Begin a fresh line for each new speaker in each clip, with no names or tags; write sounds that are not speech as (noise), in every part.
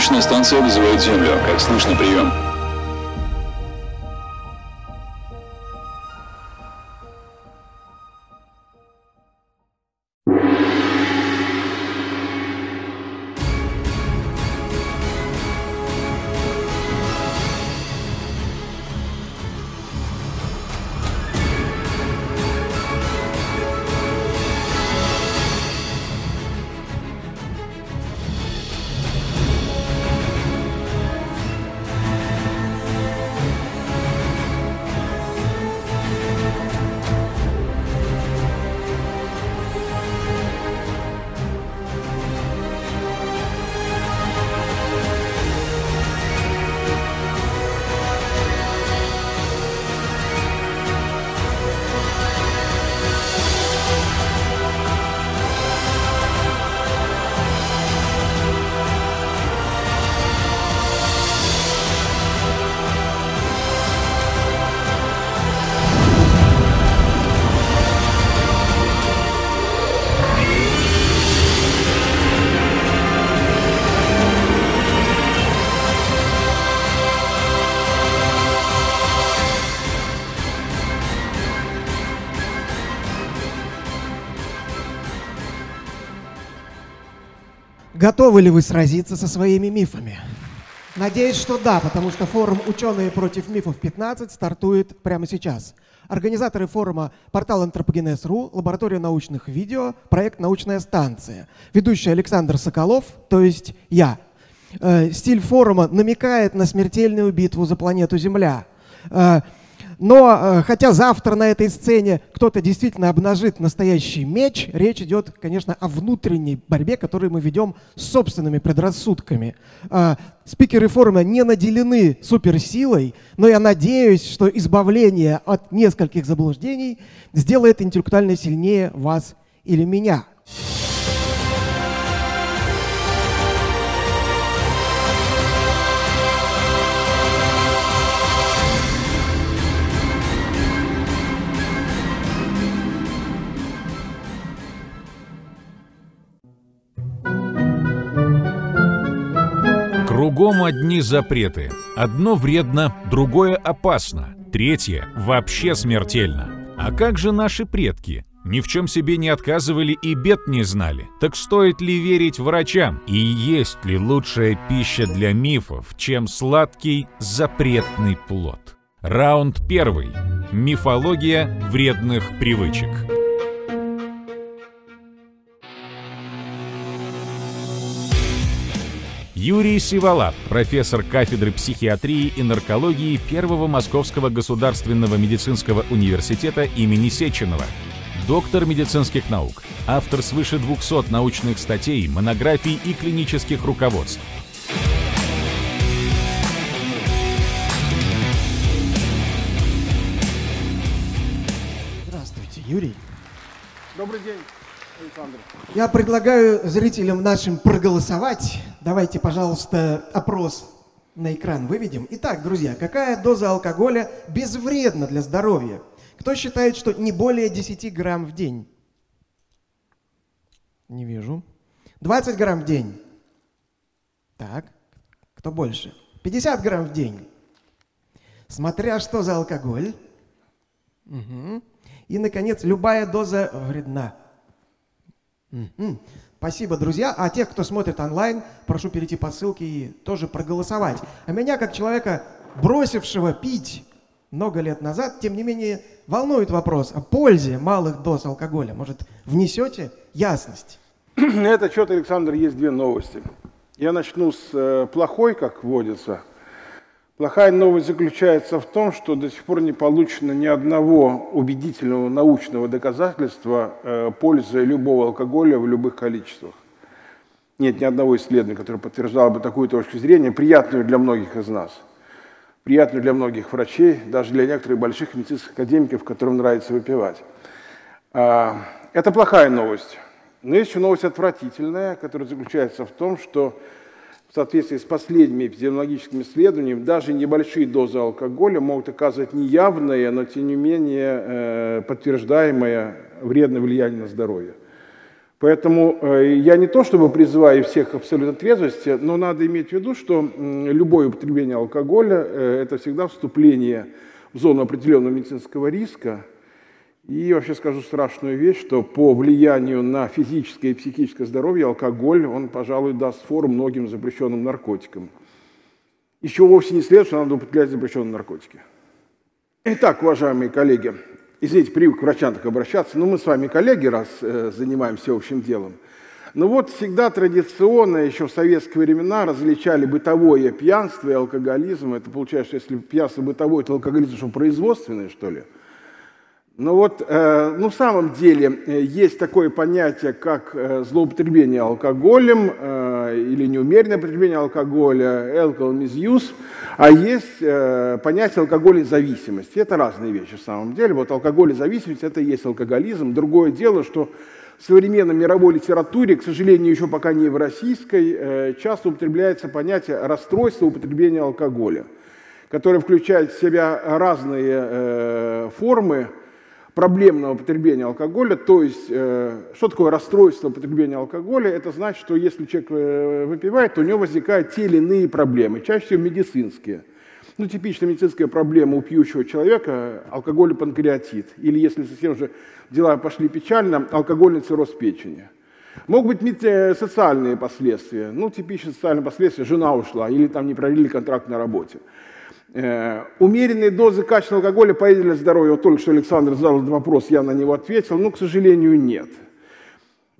Научная станция вызывает Землю. Как слышно, прием.
Готовы ли вы сразиться со своими мифами? Надеюсь, что да, потому что форум «Ученые против мифов 15» стартует прямо сейчас. Организаторы форума портал Антропогенез.ру, лаборатория научных видео, проект «Научная станция». Ведущий Александр Соколов, то есть я. Э, стиль форума намекает на смертельную битву за планету Земля. Но э, хотя завтра на этой сцене кто-то действительно обнажит настоящий меч, речь идет, конечно, о внутренней борьбе, которую мы ведем с собственными предрассудками. Э, спикеры форума не наделены суперсилой, но я надеюсь, что избавление от нескольких заблуждений сделает интеллектуально сильнее вас или меня.
Кругом одни запреты. Одно вредно, другое опасно, третье вообще смертельно. А как же наши предки? Ни в чем себе не отказывали и бед не знали. Так стоит ли верить врачам? И есть ли лучшая пища для мифов, чем сладкий запретный плод? Раунд первый. Мифология вредных привычек. Юрий Сиволап, профессор кафедры психиатрии и наркологии Первого Московского государственного медицинского университета имени Сеченова, доктор медицинских наук, автор свыше 200 научных статей, монографий и клинических руководств.
Здравствуйте, Юрий.
Добрый день.
Я предлагаю зрителям нашим проголосовать. Давайте, пожалуйста, опрос на экран выведем. Итак, друзья, какая доза алкоголя безвредна для здоровья? Кто считает, что не более 10 грамм в день? Не вижу. 20 грамм в день. Так, кто больше? 50 грамм в день. Смотря что за алкоголь. Угу. И, наконец, любая доза вредна. Спасибо, друзья. А тех, кто смотрит онлайн, прошу перейти по ссылке и тоже проголосовать. А меня, как человека, бросившего пить много лет назад, тем не менее, волнует вопрос о пользе малых доз алкоголя. Может, внесете ясность? (clears throat)
На этот счет, Александр, есть две новости. Я начну с э, плохой, как водится. Плохая новость заключается в том, что до сих пор не получено ни одного убедительного научного доказательства э, пользы любого алкоголя в любых количествах. Нет ни одного исследования, которое подтверждало бы такую точку зрения, приятную для многих из нас, приятную для многих врачей, даже для некоторых больших медицинских академиков, которым нравится выпивать. А, Это плохая новость. Но есть еще новость отвратительная, которая заключается в том, что в соответствии с последними эпидемиологическими исследованиями, даже небольшие дозы алкоголя могут оказывать неявное, но тем не менее э, подтверждаемое вредное влияние на здоровье. Поэтому э, я не то чтобы призываю всех к абсолютной трезвости, но надо иметь в виду, что любое употребление алкоголя – это всегда вступление в зону определенного медицинского риска. И вообще скажу страшную вещь, что по влиянию на физическое и психическое здоровье алкоголь, он, пожалуй, даст фору многим запрещенным наркотикам. Еще вовсе не следует, что надо употреблять запрещенные наркотики. Итак, уважаемые коллеги, извините, привык к врачам так обращаться, но мы с вами коллеги, раз э, занимаемся общим делом. Но вот всегда традиционно, еще в советские времена, различали бытовое пьянство и алкоголизм. Это получается, что если пьянство бытовое, то алкоголизм что, производственное, что ли? Но вот, э, ну, в самом деле, э, есть такое понятие, как э, злоупотребление алкоголем э, или неумеренное употребление алкоголя, alcohol misuse, а есть понятие алкогольной зависимости. Это разные вещи в самом деле. Вот алкогольная зависимость – это и есть алкоголизм. Другое дело, что в современной мировой литературе, к сожалению, еще пока не в российской, часто употребляется понятие расстройства употребления алкоголя, которое включает в себя разные формы, проблемного потребления алкоголя, то есть э, что такое расстройство потребления алкоголя? Это значит, что если человек э, выпивает, то у него возникают те или иные проблемы, чаще всего медицинские. Ну, типичная медицинская проблема у пьющего человека – алкоголь и панкреатит. Или, если совсем же дела пошли печально, алкогольный цирроз печени. Могут быть э, социальные последствия. Ну, типичное социальное последствие – жена ушла или там не продлили контракт на работе. Э, умеренные дозы качественного алкоголя полезны для здоровья. Вот только что Александр задал этот вопрос, я на него ответил. Ну, к сожалению, нет.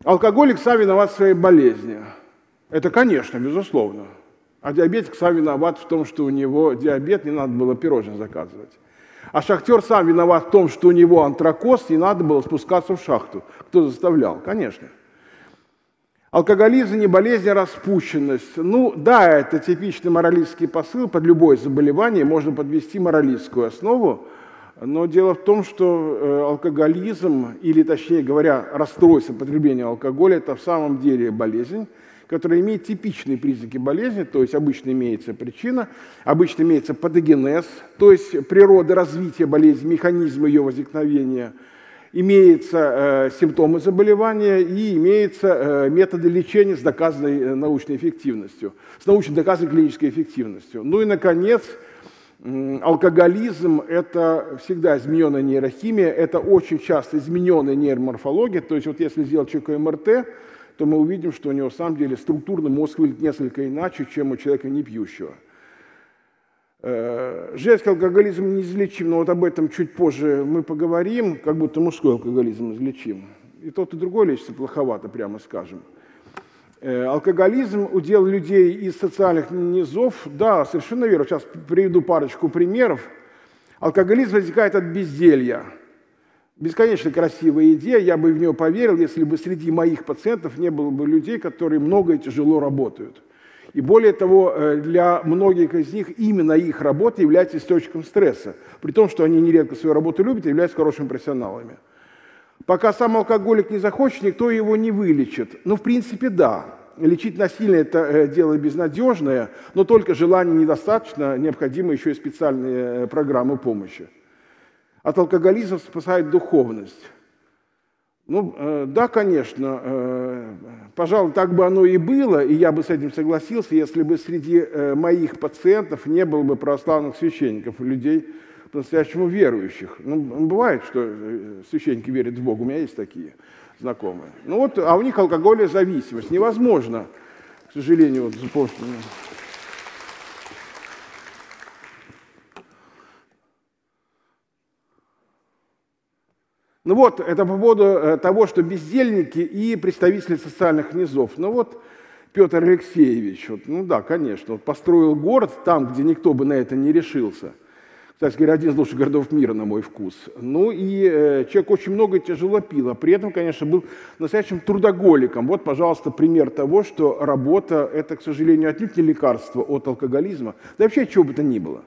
Алкоголик сам виноват в своей болезни. Это, конечно, безусловно. А диабетик сам виноват в том, что у него диабет, не надо было пирожное заказывать. А шахтер сам виноват в том, что у него антракоз, не надо было спускаться в шахту. Кто заставлял? Конечно. Алкоголизм не болезнь, а распущенность. Ну да, это типичный моралистский посыл, под любое заболевание можно подвести моралистскую основу, но дело в том, что э, алкоголизм, или точнее говоря, расстройство потребления алкоголя, это в самом деле болезнь, которая имеет типичные признаки болезни, то есть обычно имеется причина, обычно имеется патогенез, то есть природа развития болезни, механизм ее возникновения – имеются э, симптомы заболевания и имеются э, методы лечения с доказанной э, научной эффективностью, с научно доказанной клинической эффективностью. Ну и, наконец, алкоголизм – это всегда измененная нейрохимия, это очень часто измененная нейроморфология, то есть вот если сделать человеку МРТ, то мы увидим, что у него, на самом деле, структурный мозг выглядит несколько иначе, чем у человека не пьющего. Э, женский алкоголизм неизлечим, но вот об этом чуть позже мы поговорим, как будто мужской алкоголизм излечим. И тот, и другой лечится плоховато, прямо скажем. Э, алкоголизм удел людей из социальных низов, да, совершенно верно. Сейчас приведу парочку примеров. Алкоголизм возникает от безделья. Бесконечно красивая идея, я бы в нее поверил, если бы среди моих пациентов не было бы людей, которые много и тяжело работают. И более того, э, для многих из них именно их работа является источником стресса, при том, что они нередко свою работу любят и являются хорошими профессионалами. Пока сам алкоголик не захочет, никто его не вылечит. Ну, в принципе, да. Лечить насильно – это э, дело безнадежное, но только желания недостаточно, необходимы еще и специальные э, программы помощи. От алкоголизма спасает духовность. Ну, да, конечно, пожалуй, так бы оно и было, и я бы с этим согласился, если бы среди э, моих пациентов не было бы православных священников, людей по-настоящему верующих. Ну, бывает, что священники верят в Бога, у меня есть такие знакомые. Ну вот, а у них алкоголезависимость. Невозможно, к сожалению, вот, Ну вот, это по поводу э, того, что бездельники и представители социальных низов. Ну вот, Петр Алексеевич, вот, ну да, конечно, вот построил город там, где никто бы на это не решился. Кстати говоря, один из лучших городов мира, на мой вкус. Ну и э, человек очень много тяжело пил, а при этом, конечно, был настоящим трудоголиком. Вот, пожалуйста, пример того, что работа – это, к сожалению, отнюдь не лекарство от алкоголизма, да вообще чего бы то ни было.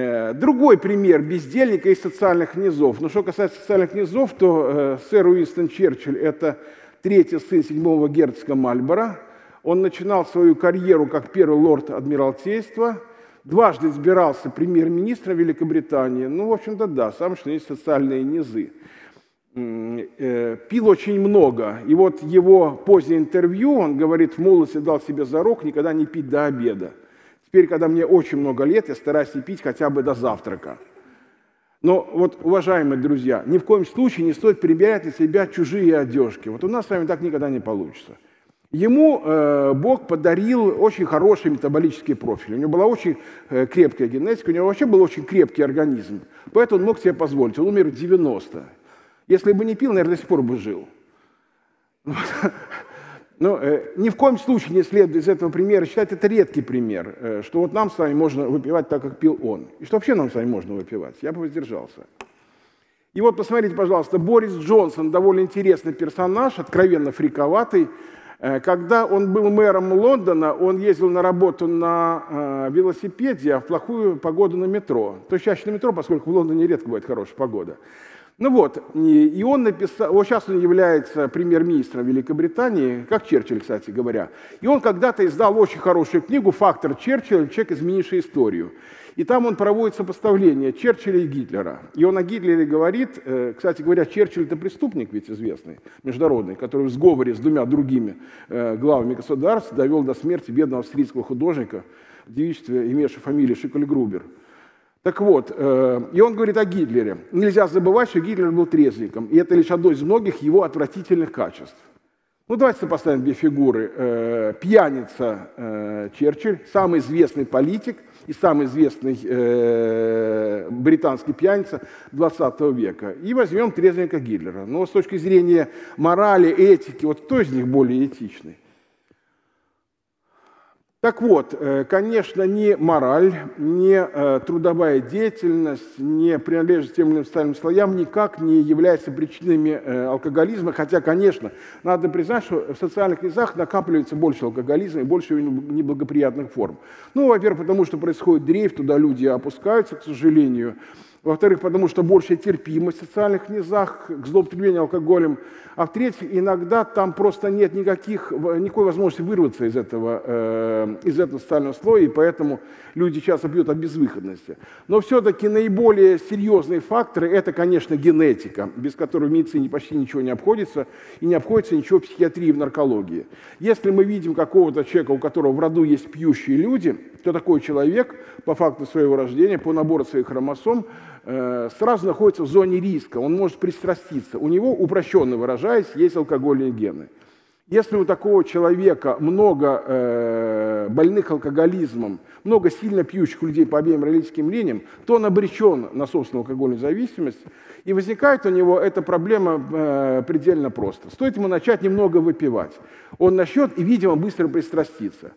Э, другой пример бездельника из социальных низов. Но что касается социальных низов, то э, сэр Уинстон Черчилль – это третий сын седьмого герцога Мальбора. Он начинал свою карьеру как первый лорд Адмиралтейства, дважды избирался премьер-министром Великобритании. Ну, в общем-то, да, самое что есть социальные низы. э, пил очень много. И вот его позднее интервью, он говорит, в молодости дал себе зарок никогда не пить до обеда. Теперь, когда мне очень много лет, я стараюсь не пить хотя бы до завтрака. Но вот, уважаемые друзья, ни в коем случае не стоит примерять на себя чужие одежки. Вот у нас с вами так никогда не получится. Ему э, Бог подарил очень хороший метаболический профиль. У него была очень э, крепкая генетика, у него вообще был очень крепкий организм. Поэтому он мог себе позволить. Он умер в 90. Если бы не пил, наверное, до сих пор бы жил. (laughs) Но э, ни в коем случае не следует из этого примера считать это редкий пример, э, что вот нам с вами можно выпивать так, как пил он. И что вообще нам с вами можно выпивать. Я бы воздержался. И вот посмотрите, пожалуйста, Борис Джонсон, довольно интересный персонаж, откровенно фриковатый. Э, когда он был мэром Лондона, он ездил на работу на э, велосипеде, а в плохую погоду на метро. То есть чаще на метро, поскольку в Лондоне редко бывает хорошая погода. Ну вот, и он написал, вот сейчас он является премьер-министром Великобритании, как Черчилль, кстати говоря. И он когда-то издал очень хорошую книгу «Фактор Черчилля. Человек, изменивший историю». И там он проводит сопоставление Черчилля и Гитлера. И он о Гитлере говорит, э, кстати говоря, Черчилль это преступник ведь известный, международный, который в сговоре с двумя другими э, главами государств довел до смерти бедного австрийского художника в девичестве, имевшего фамилию Шиколь Грубер. Так вот, э, и он говорит о Гитлере. Нельзя забывать, что Гитлер был трезвиком, и это лишь одно из многих его отвратительных качеств. Ну, давайте сопоставим две фигуры. Э, пьяница э, Черчилль, самый известный политик и самый известный британский пьяница 20 века. И возьмем трезвенника Гитлера. Но с точки зрения морали, этики, вот кто из них более этичный? Так вот, э, конечно, ни мораль, ни э, трудовая деятельность, ни принадлежность тем или иным социальным слоям никак не являются причинами э, алкоголизма, хотя, конечно, надо признать, что в социальных низах накапливается больше алкоголизма и больше неблагоприятных форм. Ну, во-первых, потому что происходит дрейф, туда люди опускаются, к сожалению, во-вторых, потому что большая терпимость в социальных низах к злоупотреблению алкоголем. А в-третьих, иногда там просто нет никаких, никакой возможности вырваться из этого, э, из этого социального слоя, и поэтому люди часто пьют от безвыходности. Но все-таки наиболее серьезные факторы – это, конечно, генетика, без которой в медицине почти ничего не обходится, и не обходится ничего в психиатрии, в наркологии. Если мы видим какого-то человека, у которого в роду есть пьющие люди, то такой человек по факту своего рождения, по набору своих хромосом, сразу находится в зоне риска, он может пристраститься. У него, упрощенно выражаясь, есть алкогольные гены. Если у такого человека много э, больных алкоголизмом, много сильно пьющих людей по обеим родительским линиям, то он обречен на собственную алкогольную зависимость. И возникает у него эта проблема э, предельно просто. Стоит ему начать немного выпивать. Он начнет и, видимо, быстро пристрастится.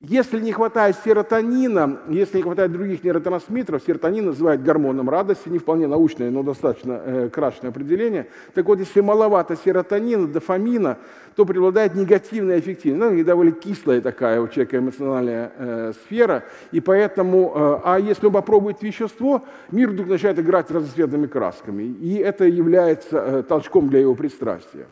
Если не хватает серотонина, если не хватает других нейротрансмиттеров, серотонин называют гормоном радости, не вполне научное, но достаточно э, крашенное определение. Так вот, если маловато серотонина, дофамина, то преобладает негативная эффективность. Ну, довольно кислая такая у человека эмоциональная э, сфера. И поэтому, э, а если он попробует вещество, мир вдруг начинает играть разноцветными красками. И это является э, толчком для его пристрастия.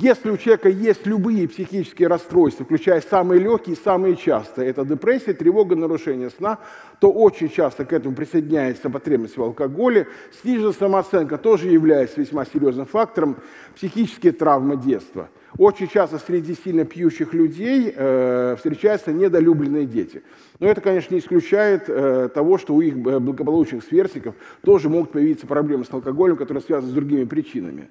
Если у человека есть любые психические расстройства, включая самые легкие самые частые, это депрессия, тревога, нарушение сна, то очень часто к этому присоединяется потребность в алкоголе. Сниженная самооценка тоже является весьма серьезным фактором. Психические травмы детства. Очень часто среди сильно пьющих людей э, встречаются недолюбленные дети. Но это, конечно, не исключает э, того, что у их благополучных сверстников тоже могут появиться проблемы с алкоголем, которые связаны с другими причинами.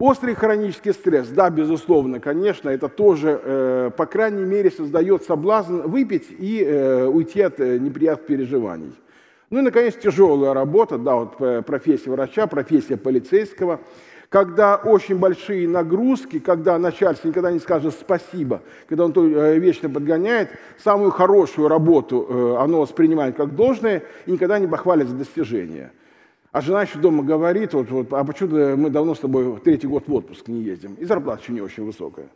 Острый хронический стресс, да, безусловно, конечно, это тоже, э, по крайней мере, создает соблазн выпить и э, уйти от э, неприятных переживаний. Ну и, наконец, тяжелая работа, да, вот э, профессия врача, профессия полицейского, когда очень большие нагрузки, когда начальство никогда не скажет спасибо, когда он э, вечно подгоняет, самую хорошую работу э, оно воспринимает как должное и никогда не похвалит за достижения. А жена еще дома говорит, вот, вот, а почему мы давно с тобой третий год в отпуск не ездим? И зарплата еще не очень высокая.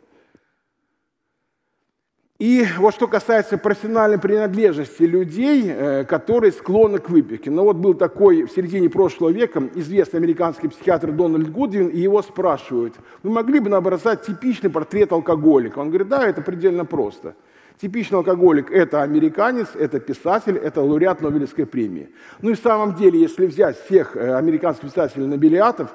И вот что касается профессиональной принадлежности людей, э, которые склонны к выпивке. Ну вот был такой в середине прошлого века известный американский психиатр Дональд Гудвин, и его спрашивают, вы могли бы набросать типичный портрет алкоголика? Он говорит, да, это предельно просто. Типичный алкоголик – это американец, это писатель, это лауреат Нобелевской премии. Ну и в самом деле, если взять всех э, американских писателей-нобелиатов,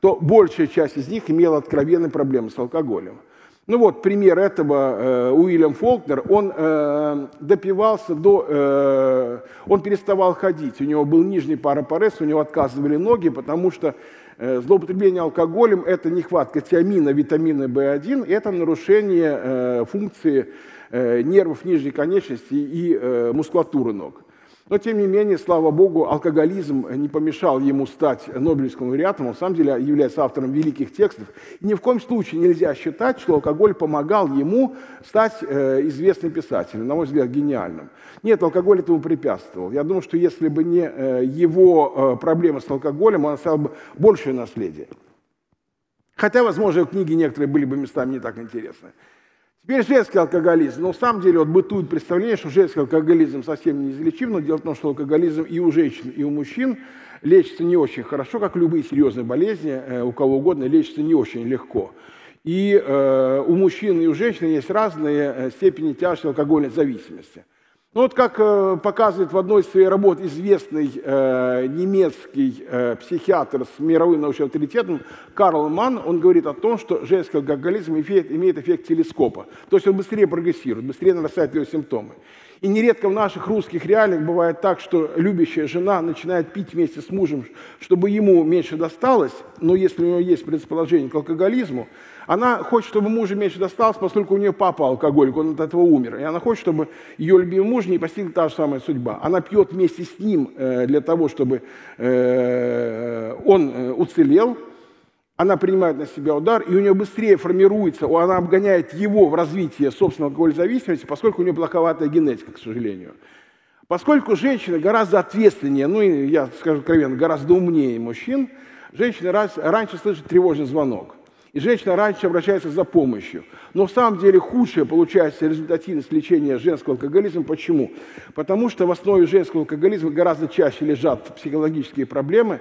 то большая часть из них имела откровенные проблемы с алкоголем. Ну вот, пример этого, э, Уильям Фолкнер, он э, допивался до... Э, он переставал ходить, у него был нижний парапарез, у него отказывали ноги, потому что э, злоупотребление алкоголем – это нехватка тиамина, витамина В1, это нарушение э, функции нервов нижней конечности и э, мускулатуры ног. Но, тем не менее, слава богу, алкоголизм не помешал ему стать Нобелевским лауреатом. Он, на самом деле, является автором великих текстов. И ни в коем случае нельзя считать, что алкоголь помогал ему стать э, известным писателем, на мой взгляд, гениальным. Нет, алкоголь этому препятствовал. Я думаю, что если бы не э, его э, проблемы с алкоголем, он оставил бы большее наследие. Хотя, возможно, книги некоторые были бы местами не так интересны. Теперь женский алкоголизм. Но на самом деле вот бытует представление, что женский алкоголизм совсем не излечим, но дело в том, что алкоголизм и у женщин, и у мужчин лечится не очень хорошо, как любые серьезные болезни, э, у кого угодно лечится не очень легко. И э, у мужчин и у женщин есть разные э, степени тяжести алкогольной зависимости. Ну вот как э, показывает в одной из своих работ известный э, немецкий э, психиатр с мировым научным авторитетом Карл Манн, он говорит о том, что женский алкоголизм имеет, имеет эффект телескопа. То есть он быстрее прогрессирует, быстрее нарастают ее симптомы. И нередко в наших русских реалиях бывает так, что любящая жена начинает пить вместе с мужем, чтобы ему меньше досталось, но если у него есть предположение к алкоголизму, она хочет, чтобы мужу меньше досталось, поскольку у нее папа алкоголик, он от этого умер. И она хочет, чтобы ее любимый муж не постигла та же самая судьба. Она пьет вместе с ним э, для того, чтобы э, он э, уцелел. Она принимает на себя удар, и у нее быстрее формируется, она обгоняет его в развитии собственной алкогольной зависимости, поскольку у нее плоховатая генетика, к сожалению. Поскольку женщины гораздо ответственнее, ну, я скажу откровенно, гораздо умнее мужчин, женщины раньше слышат тревожный звонок. И женщина раньше обращается за помощью. Но в самом деле худшая получается результативность лечения женского алкоголизма. Почему? Потому что в основе женского алкоголизма гораздо чаще лежат психологические проблемы,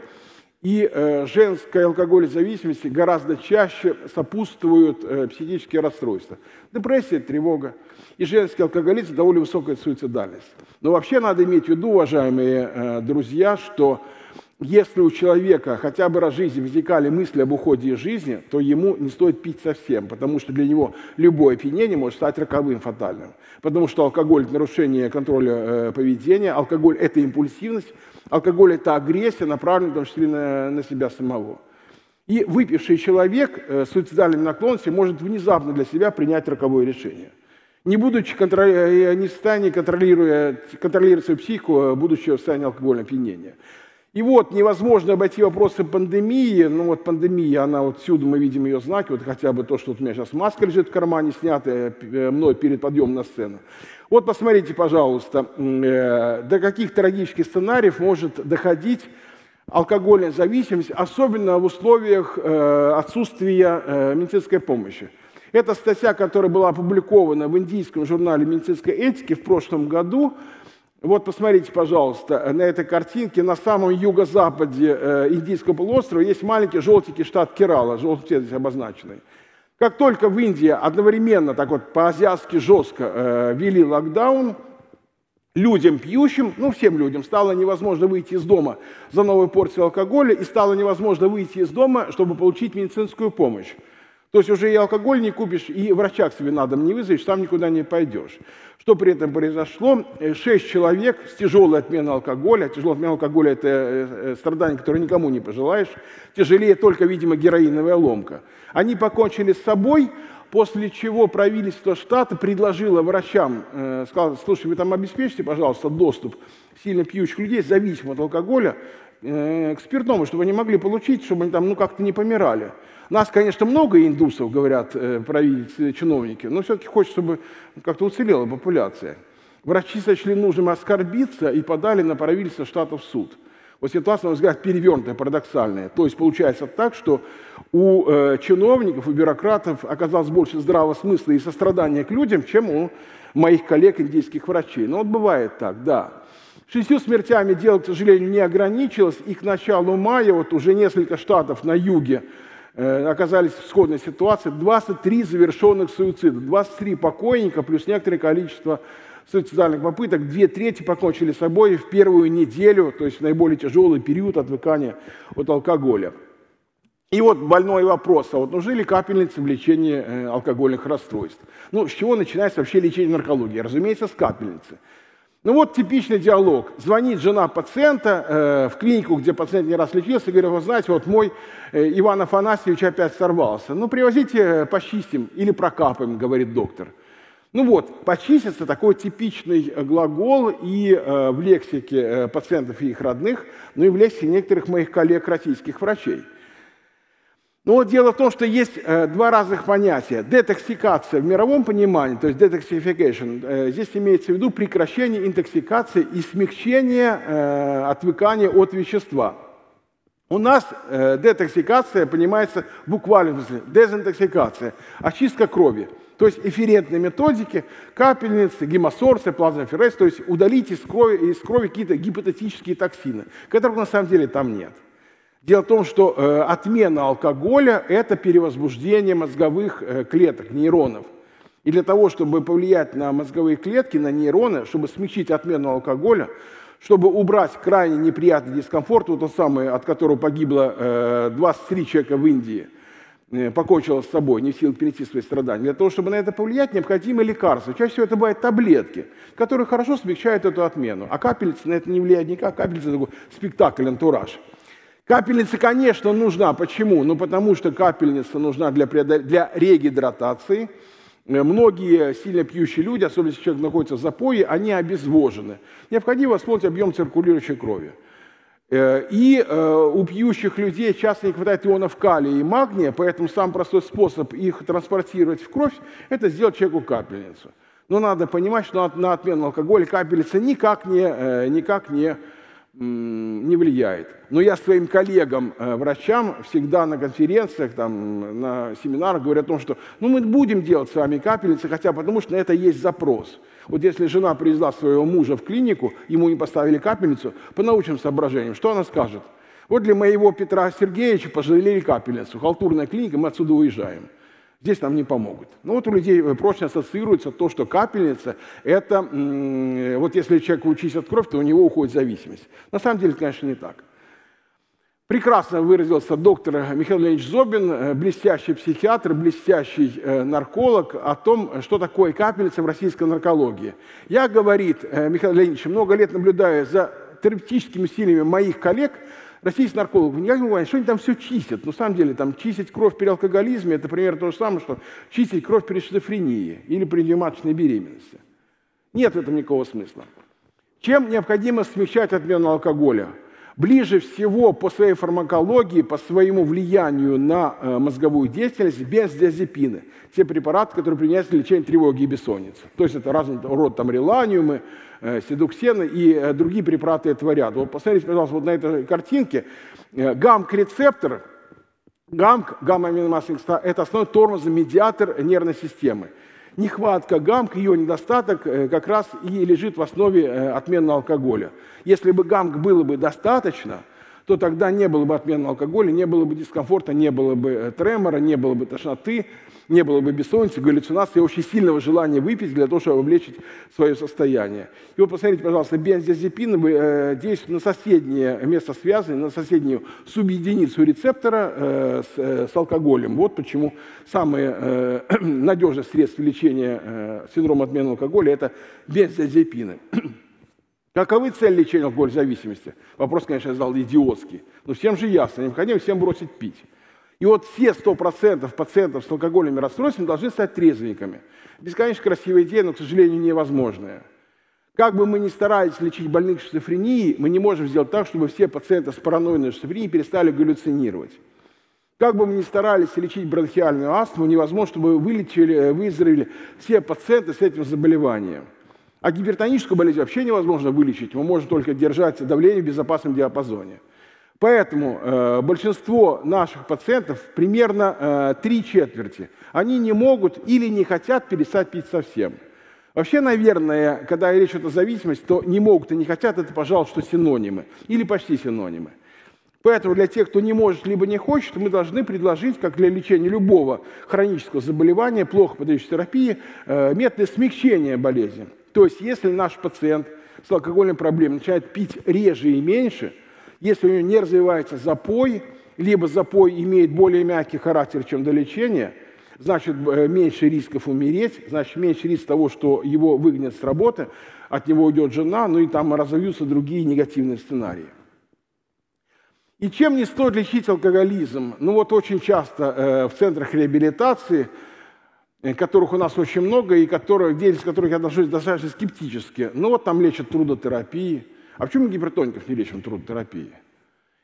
и э, женской алкогольной зависимости гораздо чаще сопутствуют э, психические расстройства. Депрессия, тревога. И женский алкоголизм довольно высокая суицидальность. Но вообще надо иметь в виду, уважаемые э, друзья, что если у человека хотя бы раз в жизни возникали мысли об уходе из жизни, то ему не стоит пить совсем, потому что для него любое опьянение может стать роковым, фатальным. Потому что алкоголь – это нарушение контроля э, поведения, алкоголь – это импульсивность, алкоголь – это агрессия, направленная в том числе на, на себя самого. И выпивший человек э, с суицидальными наклонностями может внезапно для себя принять роковое решение. Не будучи контроли... Э, не в состоянии контролируя, контролировать свою психику, а будучи в состоянии алкогольного опьянения. И вот невозможно обойти вопросы пандемии. Ну вот пандемия, она вот всюду мы видим ее знаки. Вот хотя бы то, что вот у меня сейчас маска лежит в кармане, снятая э, мной перед подъемом на сцену. Вот посмотрите, пожалуйста, э, до каких трагических сценариев может доходить алкогольная зависимость, особенно в условиях э, отсутствия медицинской помощи. Это статья, которая была опубликована в индийском журнале медицинской этики в прошлом году. Вот посмотрите, пожалуйста, на этой картинке на самом юго-западе э, Индийского полуострова есть маленький желтенький штат Керала, желтым цветом здесь обозначенный. Как только в Индии одновременно, так вот по-азиатски жестко э, локдаун, людям пьющим, ну всем людям, стало невозможно выйти из дома за новую порцию алкоголя и стало невозможно выйти из дома, чтобы получить медицинскую помощь. То есть уже и алкоголь не купишь, и врача к себе на дом не вызовешь, сам никуда не пойдешь. Что при этом произошло? Э, шесть человек с тяжелой отменой алкоголя. Тяжелая отмена алкоголя – это э, э, страдание, которое никому не пожелаешь. Тяжелее только, видимо, героиновая ломка. Они покончили с собой, после чего правительство штата предложило врачам, сказало, слушай, вы там обеспечите, пожалуйста, доступ сильно пьющих людей, зависимых от алкоголя, к спиртному, чтобы они могли получить, чтобы они там ну, как-то не помирали. Нас, конечно, много индусов, говорят э, правительственные чиновники, но все-таки хочется, чтобы как-то уцелела популяция. Врачи сочли нужным оскорбиться и подали на правительство штата в суд. Вот ситуация, на мой взгляд, перевернутая, парадоксальная. То есть получается так, что у э, чиновников, у бюрократов оказалось больше здравого смысла и сострадания к людям, чем у моих коллег индийских врачей. Но вот бывает так, да. Шестью смертями дело, к сожалению, не ограничилось. И к началу мая вот уже несколько штатов на юге э, оказались в сходной ситуации, 23 завершенных суицида, 23 покойника плюс некоторое количество суицидальных попыток, две трети покончили с собой в первую неделю, то есть в наиболее тяжелый период отвыкания от алкоголя. И вот больной вопрос, а вот нужны ли капельницы в лечении э, алкогольных расстройств? Ну, с чего начинается вообще лечение наркологии? Разумеется, с капельницы. Ну вот типичный диалог. Звонит жена пациента э, в клинику, где пациент не раз лечился, и говорит, вы знаете, вот мой э, Иван Афанасьевич опять сорвался. Ну, привозите, э, почистим или прокапаем, говорит доктор. Ну вот, почиститься такой типичный глагол и э, в лексике э, пациентов и их родных, ну и в лексике некоторых моих коллег российских врачей. Но вот дело в том, что есть э, два разных понятия. Детоксикация в мировом понимании, то есть detoxification, э, здесь имеется в виду прекращение интоксикации и смягчение э, отвыкания от вещества. У нас э, детоксикация понимается буквально дезинтоксикация, очистка крови. То есть эфирентные методики, капельницы, гемосорцы, плазмоферез, то есть удалить из крови, из крови какие-то гипотетические токсины, которых на самом деле там нет. Дело в том, что э, отмена алкоголя – это перевозбуждение мозговых э, клеток, нейронов. И для того, чтобы повлиять на мозговые клетки, на нейроны, чтобы смягчить отмену алкоголя, чтобы убрать крайне неприятный дискомфорт, вот тот самый, от которого погибло э, 23 человека в Индии, э, покончило с собой, не в силах перейти свои страдания. Для того, чтобы на это повлиять, необходимы лекарства. Чаще всего это бывают таблетки, которые хорошо смягчают эту отмену. А капельница на это не влияет никак. Капельница – такой спектакль, антураж. Капельница, конечно, нужна. Почему? Ну, потому что капельница нужна для, для регидратации. Э, многие сильно пьющие люди, особенно если человек находится в запое, они обезвожены. Необходимо восполнить объем циркулирующей крови. Э, и э, у пьющих людей часто не хватает ионов калия и магния, поэтому самый простой способ их транспортировать в кровь – это сделать человеку капельницу. Но надо понимать, что на отмену алкоголя капельница никак не, никак не не влияет. Но я своим коллегам, э, врачам, всегда на конференциях, там, на семинарах говорю о том, что ну, мы будем делать с вами капельницы, хотя потому что на это есть запрос. Вот если жена привезла своего мужа в клинику, ему не поставили капельницу, по научным соображениям, что она скажет? Вот для моего Петра Сергеевича пожалели капельницу. Халтурная клиника, мы отсюда уезжаем здесь нам не помогут. Ну вот у людей э, прочно ассоциируется то, что капельница – это, вот если человек учится кровь, то у него уходит зависимость. На самом деле, конечно, не так. Прекрасно выразился доктор Михаил Леонидович Зобин, э, блестящий психиатр, блестящий э, нарколог, о том, что такое капельница в российской наркологии. Я, говорит Михаил Леонидович, много лет наблюдаю за терапевтическими усилиями моих коллег – российских наркологов никак не понимают, что они там все чистят. На самом деле, там чистить кровь при алкоголизме – это примерно то же самое, что чистить кровь при шизофрении или при девяточной беременности. Нет в этом никакого смысла. Чем необходимо смягчать отмену алкоголя? Ближе всего по своей фармакологии, по своему влиянию на э, мозговую деятельность бензodiазепины. Те препараты, которые применяются для лечения тревоги и бессонницы. То есть это разный род там реланиумы, седуксена и э, другие препараты этого ряда. Вот посмотрите, пожалуйста, вот на этой картинке. Э, ГАМК-рецептор, ГАМК, гамма-аминомасляный это основной тормозный медиатор нервной системы. Нехватка ГАМК, ее недостаток как раз и лежит в основе отмены алкоголя. Если бы ГАМК было бы достаточно, то тогда не было бы отмены алкоголя, не было бы дискомфорта, не было бы тремора, не было бы тошноты, не было бы бессонницы, галлюцинации, очень сильного желания выпить для того, чтобы облегчить свое состояние. И вот посмотрите, пожалуйста, бензodiазепины э, действуют на соседнее место связи, на соседнюю субъединицу рецептора э, с, э, алкоголем. Вот почему самые э, (clears throat) надежные средства лечения э, синдрома отмены алкоголя – это бензodiазепины. (clears throat) Каковы цели лечения алкогольной зависимости? Вопрос, конечно, я задал идиотский. Но всем же ясно, необходимо всем бросить пить. И вот все 100% пациентов с алкогольными расстройствами должны стать трезвенниками. Бесконечно красивая идея, но, к сожалению, невозможная. Как бы мы ни старались лечить больных шизофренией, мы не можем сделать так, чтобы все пациенты с параноидной шизофренией перестали галлюцинировать. Как бы мы ни старались лечить бронхиальную астму, невозможно, чтобы вылечили, выздоровели все пациенты с этим заболеванием. А гипертоническую болезнь вообще невозможно вылечить, мы можем только держать давление в безопасном диапазоне. Поэтому э, большинство наших пациентов, примерно э, три четверти, они не могут или не хотят перестать пить совсем. Вообще, наверное, когда речь идет о зависимости, то не могут и не хотят, это, пожалуй, что синонимы или почти синонимы. Поэтому для тех, кто не может либо не хочет, мы должны предложить, как для лечения любого хронического заболевания, плохо подающей терапии, э, методы смягчения болезни. То есть, если наш пациент с алкогольной проблемой начинает пить реже и меньше, если у него не развивается запой, либо запой имеет более мягкий характер, чем до лечения, значит, э, меньше рисков умереть, значит, меньше риск того, что его выгонят с работы, от него уйдет жена, ну и там разовьются другие негативные сценарии. И чем не стоит лечить алкоголизм? Ну вот очень часто э, в центрах реабилитации, которых у нас очень много, и которые, деятельность которых я отношусь достаточно скептически, ну вот там лечат трудотерапией. А почему гипертоников не лечим трудотерапией?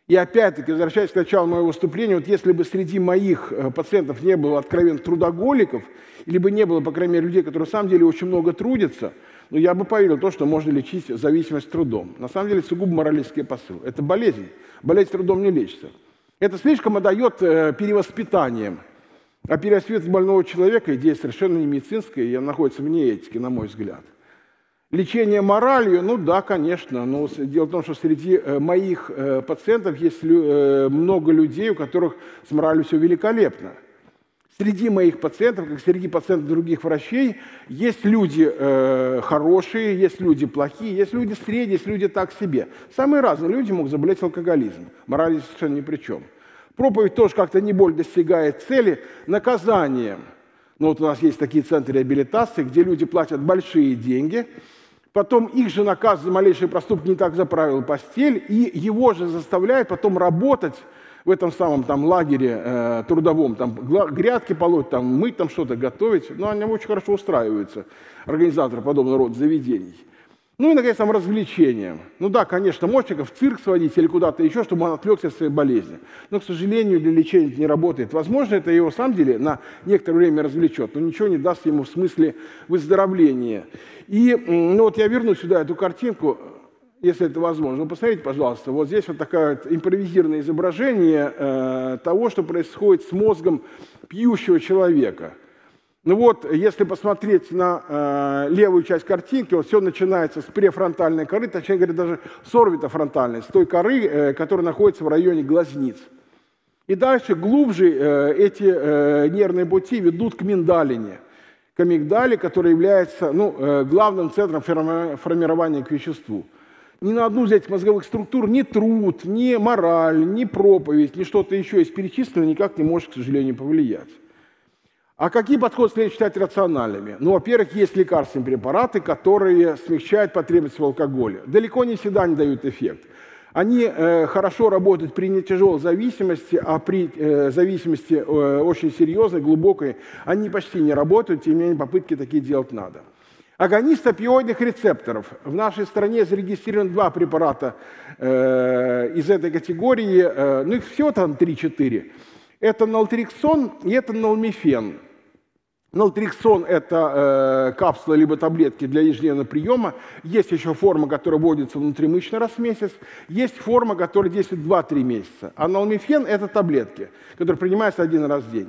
И опять-таки, возвращаясь к началу моего выступления, вот если бы среди моих э, пациентов не было откровенных трудоголиков, или бы не было, по крайней мере, людей, которые на самом деле очень много трудятся, ну, я бы поверил в то, что можно лечить зависимость трудом. На самом деле, сугубо моралистский посыл. Это болезнь. Болезнь трудом не лечится. Это слишком отдает э, перевоспитанием. А перевоспитывать больного человека идея совершенно не медицинская и находится вне этики, на мой взгляд. Лечение моралью, ну да, конечно, но дело в том, что среди э, моих э, пациентов есть много людей, у которых с моралью все великолепно – Среди моих пациентов, как среди пациентов других врачей, есть люди э, хорошие, есть люди плохие, есть люди средние, есть люди так себе. Самые разные люди могут заболеть алкоголизмом. Мораль совершенно ни при чем. Проповедь тоже как-то не боль достигает цели наказанием. Ну вот у нас есть такие центры реабилитации, где люди платят большие деньги, потом их же наказывают за малейший проступок, не так заправил постель, и его же заставляют потом работать в этом самом там лагере э, трудовом, там грядки полоть, там мыть там что-то, готовить. Но они очень хорошо устраиваются, организаторы подобного рода заведений. Ну и, наконец, там развлечения. Ну да, конечно, можно в цирк сводить или куда-то еще, чтобы он отвлекся от своей болезни. Но, к сожалению, для лечения это не работает. Возможно, это его, в самом деле, на некоторое время развлечет, но ничего не даст ему в смысле выздоровления. И ну вот я верну сюда эту картинку если это возможно. Ну, посмотрите, пожалуйста, вот здесь вот такое импровизированное изображение э, того, что происходит с мозгом пьющего человека. Ну вот, если посмотреть на э, левую часть картинки, вот все начинается с префронтальной коры, точнее говоря, даже с орбитофронтальной, с той коры, э, которая находится в районе глазниц. И дальше глубже э, эти э, нервные пути ведут к миндалине, к амигдале, который является ну, э, главным центром формирования к веществу ни на одну из этих мозговых структур ни труд, ни мораль, ни проповедь, ни что-то еще из перечисленного никак не может, к сожалению, повлиять. А какие подходы следует считать рациональными? Ну, во-первых, есть лекарственные препараты, которые смягчают потребность в алкоголе. Далеко не всегда они дают эффект. Они э, хорошо работают при нетяжелой зависимости, а при э, зависимости э, очень серьезной, глубокой, они почти не работают, тем не менее попытки такие делать надо. Агонист опиоидных рецепторов. В нашей стране зарегистрировано два препарата э, из этой категории, э, ну их всего там 3-4. Это нaltrexон и это налмифен. Нaltrexон – это э, капсулы либо таблетки для ежедневного приема. Есть еще форма, которая вводится внутримышечно раз в месяц. Есть форма, которая действует 2-3 месяца. А налмифен – это таблетки, которые принимаются один раз в день.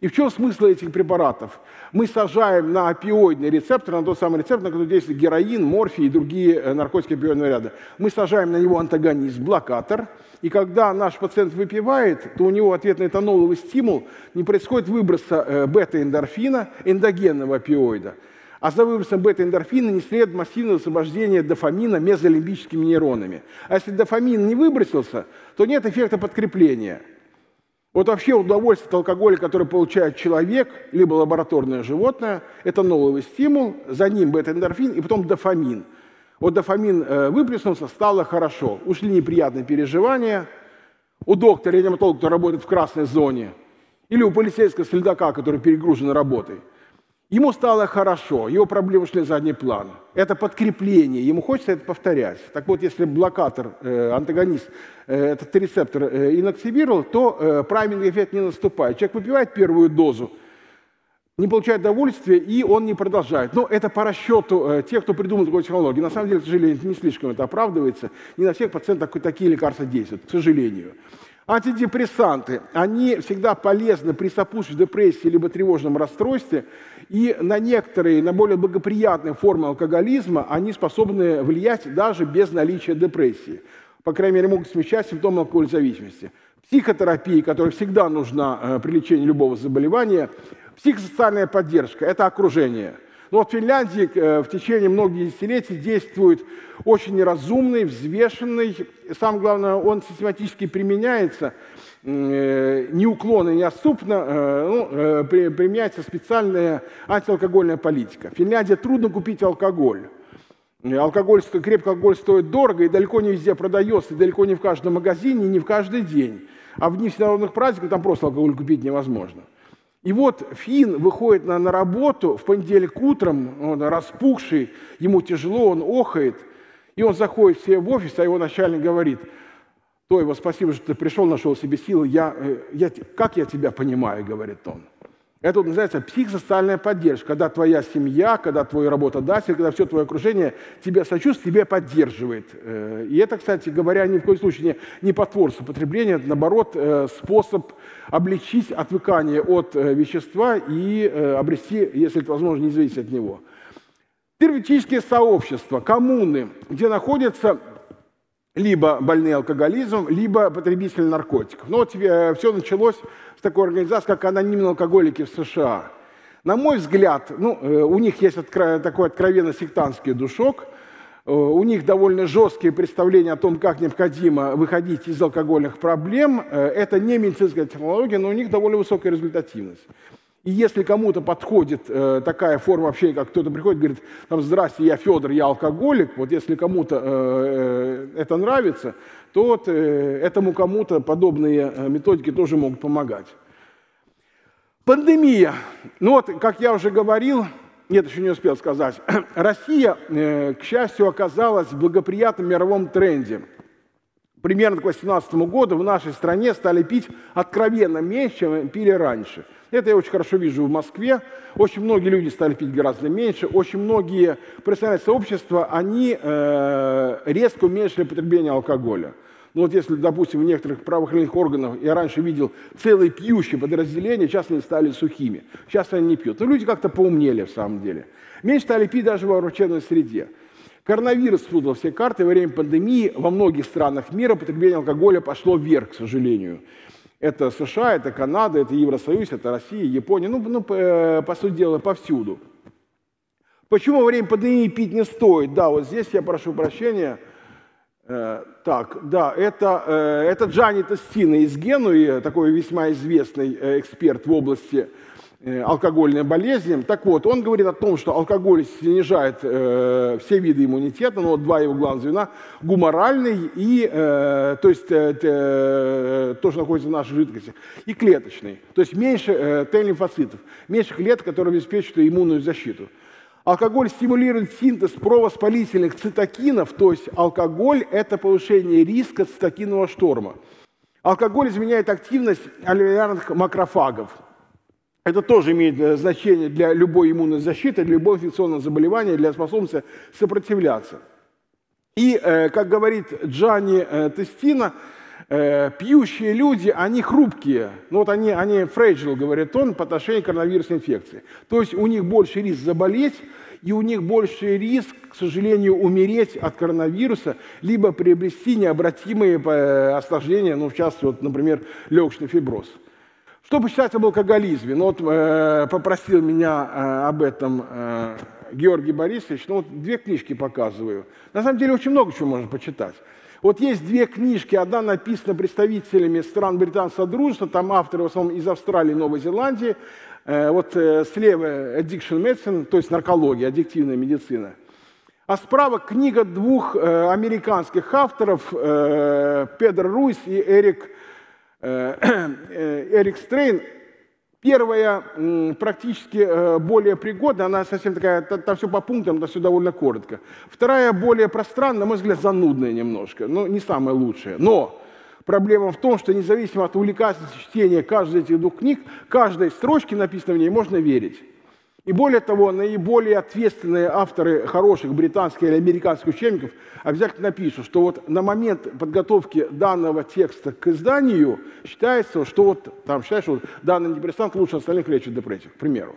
И в чем смысл этих препаратов? Мы сажаем на опиоидный рецептор, на тот самый рецептор, на который действует героин, морфий и другие э, наркотики опиоидного ряда. Мы сажаем на него антагонист, блокатор, и когда наш пациент выпивает, то у него ответ на этаноловый стимул не происходит выброса э, бета-эндорфина, эндогенного опиоида, а за выбросом бета-эндорфина не следует массивное освобождение дофамина мезолимбическими нейронами. А если дофамин не выбросился, то нет эффекта подкрепления – вот вообще удовольствие от алкоголя, который получает человек, либо лабораторное животное, это новый стимул, за ним бета-эндорфин и потом дофамин. Вот дофамин э, выплеснулся, стало хорошо. Ушли неприятные переживания. У доктора, реаниматолога, который работает в красной зоне, или у полицейского следака, который перегружен работой – Ему стало хорошо, его проблемы шли на задний план. Это подкрепление, ему хочется это повторять. Так вот, если блокатор, э, антагонист э, этот рецептор э, инактивировал, то э, прайминг эффект не наступает. Человек выпивает первую дозу, не получает удовольствия, и он не продолжает. Но это по расчету э, тех, кто придумал такую технологию. На самом деле, к сожалению, не слишком это оправдывается. Не на всех пациентах такие лекарства действуют, к сожалению. Антидепрессанты, они всегда полезны при сопутствующей депрессии либо тревожном расстройстве, и на некоторые, на более благоприятные формы алкоголизма они способны влиять даже без наличия депрессии. по крайней мере, могут смягчать симптомы алкогольной зависимости. Психотерапия, которая всегда нужна э, при лечении любого заболевания. Психосоциальная поддержка – это окружение. Но вот в Финляндии э, в течение многих десятилетий действует очень неразумный, взвешенный, и самое главное, он систематически применяется э, неуклонно, неотступно, ну, применяется специальная антиалкогольная политика. В Финляндии трудно купить алкоголь. Алкоголь, крепкий алкоголь стоит дорого и далеко не везде продается, и далеко не в каждом магазине, не в каждый день. А в дни всенародных праздников там просто алкоголь купить невозможно. И вот Фин выходит на, на работу в понедельник утром, он распухший, ему тяжело, он охает, и он заходит в себе в офис, а его начальник говорит, то его спасибо, что ты пришел, нашел себе силы, я, э, я, как я тебя понимаю, говорит он. Это вот называется психосоциальная поддержка, когда твоя семья, когда твой работодатель, когда все твое окружение тебя сочувствует, тебя поддерживает. Э, и это, кстати говоря, ни в коем случае не, не потворство потребления, это, наоборот, э, способ облегчить отвыкание от э, вещества и обрести, если это возможно, не зависеть от него. Терапевтические сообщества, коммуны, где находятся либо больные алкоголизмом, либо потребители наркотиков. Но вот все началось с такой организацией, как анонимные алкоголики в США. На мой взгляд, ну, э, у них есть такой откровенно сектантский душок, э, у них довольно жесткие представления о том, как необходимо выходить из алкогольных проблем. Э, это не медицинская технология, но у них довольно высокая результативность. И если кому-то подходит э, такая форма общения, как кто-то приходит и говорит, там, здрасте, я Федор, я алкоголик, вот если кому-то э, это нравится, то вот, э, этому кому-то подобные э, методики тоже могут помогать. Пандемия. Ну вот, как я уже говорил, нет, еще не успел сказать, (clears throat) Россия, э, к счастью, оказалась в благоприятном мировом тренде. Примерно к 2018 году в нашей стране стали пить откровенно меньше, чем пили раньше – это я очень хорошо вижу в Москве. Очень многие люди стали пить гораздо меньше. Очень многие профессиональные сообщества, они э, резко уменьшили потребление алкоголя. Ну вот если, допустим, в некоторых правоохранительных органах я раньше видел целые пьющие подразделения, сейчас они стали сухими. Сейчас они не пьют. Но люди как-то поумнели в самом деле. Меньше стали пить даже во врачебной среде. Коронавирус спутал все карты. Во время пандемии во многих странах мира потребление алкоголя пошло вверх, к сожалению. Это США, это Канада, это Евросоюз, это Россия, Япония, ну, ну по, э, сути дела, повсюду. Почему во время пандемии пить не стоит? Да, вот здесь я прошу прощения. Э, так, да, это, э, это Джани Тестина из Генуи, такой весьма известный э, эксперт в области Э, алкогольные болезни. Так вот, он говорит о том, что алкоголь снижает э, все виды иммунитета, но вот два его главных звена – гуморальный, и, э, то есть э, э, то, что находится в нашей жидкости, и клеточный. То есть меньше э, Т-лимфоцитов, меньше клеток, которые обеспечивают иммунную защиту. Алкоголь стимулирует синтез провоспалительных цитокинов, то есть алкоголь – это повышение риска цитокинового шторма. Алкоголь изменяет активность аллелярных макрофагов – это тоже имеет э, значение для любой иммунной защиты, для любого инфекционного заболевания, для способности сопротивляться. И, э, как говорит Джани э, Тестина, пьющие люди, они хрупкие. Ну вот они, они fragile, говорит он, по отношению к коронавирусной инфекции. То есть у них больше риск заболеть, и у них больше риск, к сожалению, умереть от коронавируса, либо приобрести необратимые осложнения, ну, в частности, вот, например, легочный фиброз. Что посчитать об алкоголизме? Ну, вот, э, попросил меня э, об этом э, Георгий Борисович. Ну, вот две книжки показываю. На самом деле очень много чего можно почитать. Вот есть две книжки, одна написана представителями стран британского дружества, там авторы в основном из Австралии и Новой Зеландии. Э, вот э, слева Addiction Medicine, то есть наркология, аддиктивная медицина. А справа книга двух э, американских авторов, э, Педро Руис и Эрик (clears throat) Эрик Стрейн, первая практически э, более пригодная, она совсем такая, там все по пунктам, там все довольно коротко. Вторая более пространная, на мой взгляд, занудная немножко, но не самая лучшая. Но проблема в том, что независимо от увлекательности чтения каждой из этих двух книг, каждой строчке, написанной в ней, можно верить. И более того, наиболее ответственные авторы хороших британских или американских учебников обязательно напишут, что вот на момент подготовки данного текста к изданию считается, что вот там считается, что данный антидепрессант лучше остальных лечит депрессию, к примеру.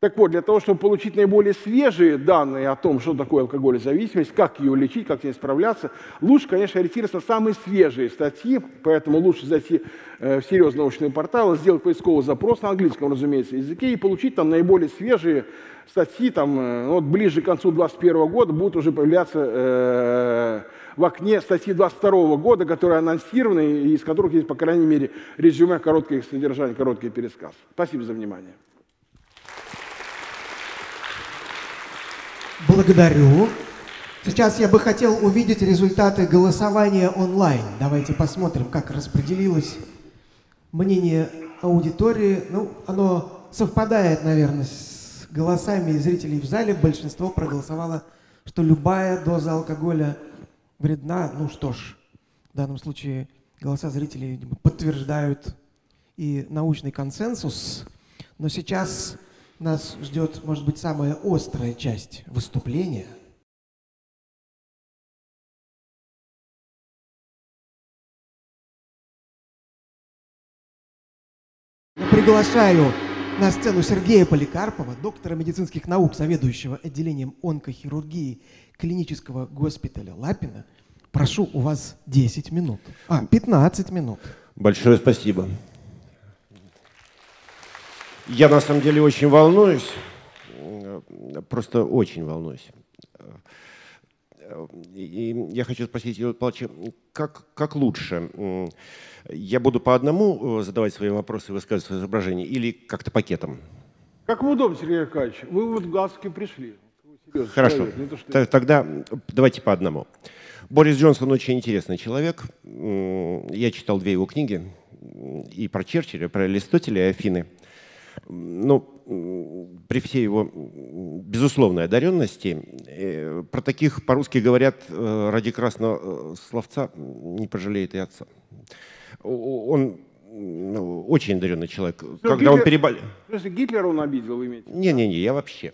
Так вот, для того, чтобы получить наиболее свежие данные о том, что такое алкоголезависимость, как ее лечить, как с ней справляться, лучше, конечно, ориентироваться на самые свежие статьи, поэтому лучше зайти э, в серьезные научные порталы, сделать поисковый запрос на английском, разумеется, языке и получить там наиболее свежие статьи, там, э, вот ближе к концу 2021 года будут уже появляться э, в окне статьи 22 года, которые анонсированы, и из которых есть, по крайней мере, резюме, короткое их содержание, короткий пересказ. Спасибо за внимание.
Благодарю. Сейчас я бы хотел увидеть результаты голосования онлайн. Давайте посмотрим, как распределилось мнение аудитории. Ну, оно совпадает, наверное, с голосами зрителей в зале. Большинство проголосовало, что любая доза алкоголя вредна. Ну что ж, в данном случае голоса зрителей подтверждают и научный консенсус. Но сейчас нас ждет, может быть, самая острая часть выступления. Я приглашаю на сцену Сергея Поликарпова, доктора медицинских наук, заведующего отделением онкохирургии клинического госпиталя Лапина. Прошу, у вас 10 минут. А, 15 минут.
Большое спасибо. Я на самом деле очень волнуюсь, просто очень волнуюсь. И я хочу спросить Юрия Павловича, как, как лучше? Я буду по одному задавать свои вопросы, высказывать свои изображения или как-то пакетом?
Как вы удобно, Сергей Аркадьевич. Вы вот в галстуке пришли.
Серьезно, Хорошо. Человек, то, что... Тогда давайте по одному. Борис Джонсон очень интересный человек. Я читал две его книги и про Черчилля, и про Аристотеля и Афины ну, при всей его безусловной одаренности, э, про таких по-русски говорят, э, ради красного э, словца не пожалеет и отца. Он ну, очень одаренный человек. Что,
Когда Гитлер, он переболел... Гитлера он обидел, вы имеете?
Не-не-не, я вообще.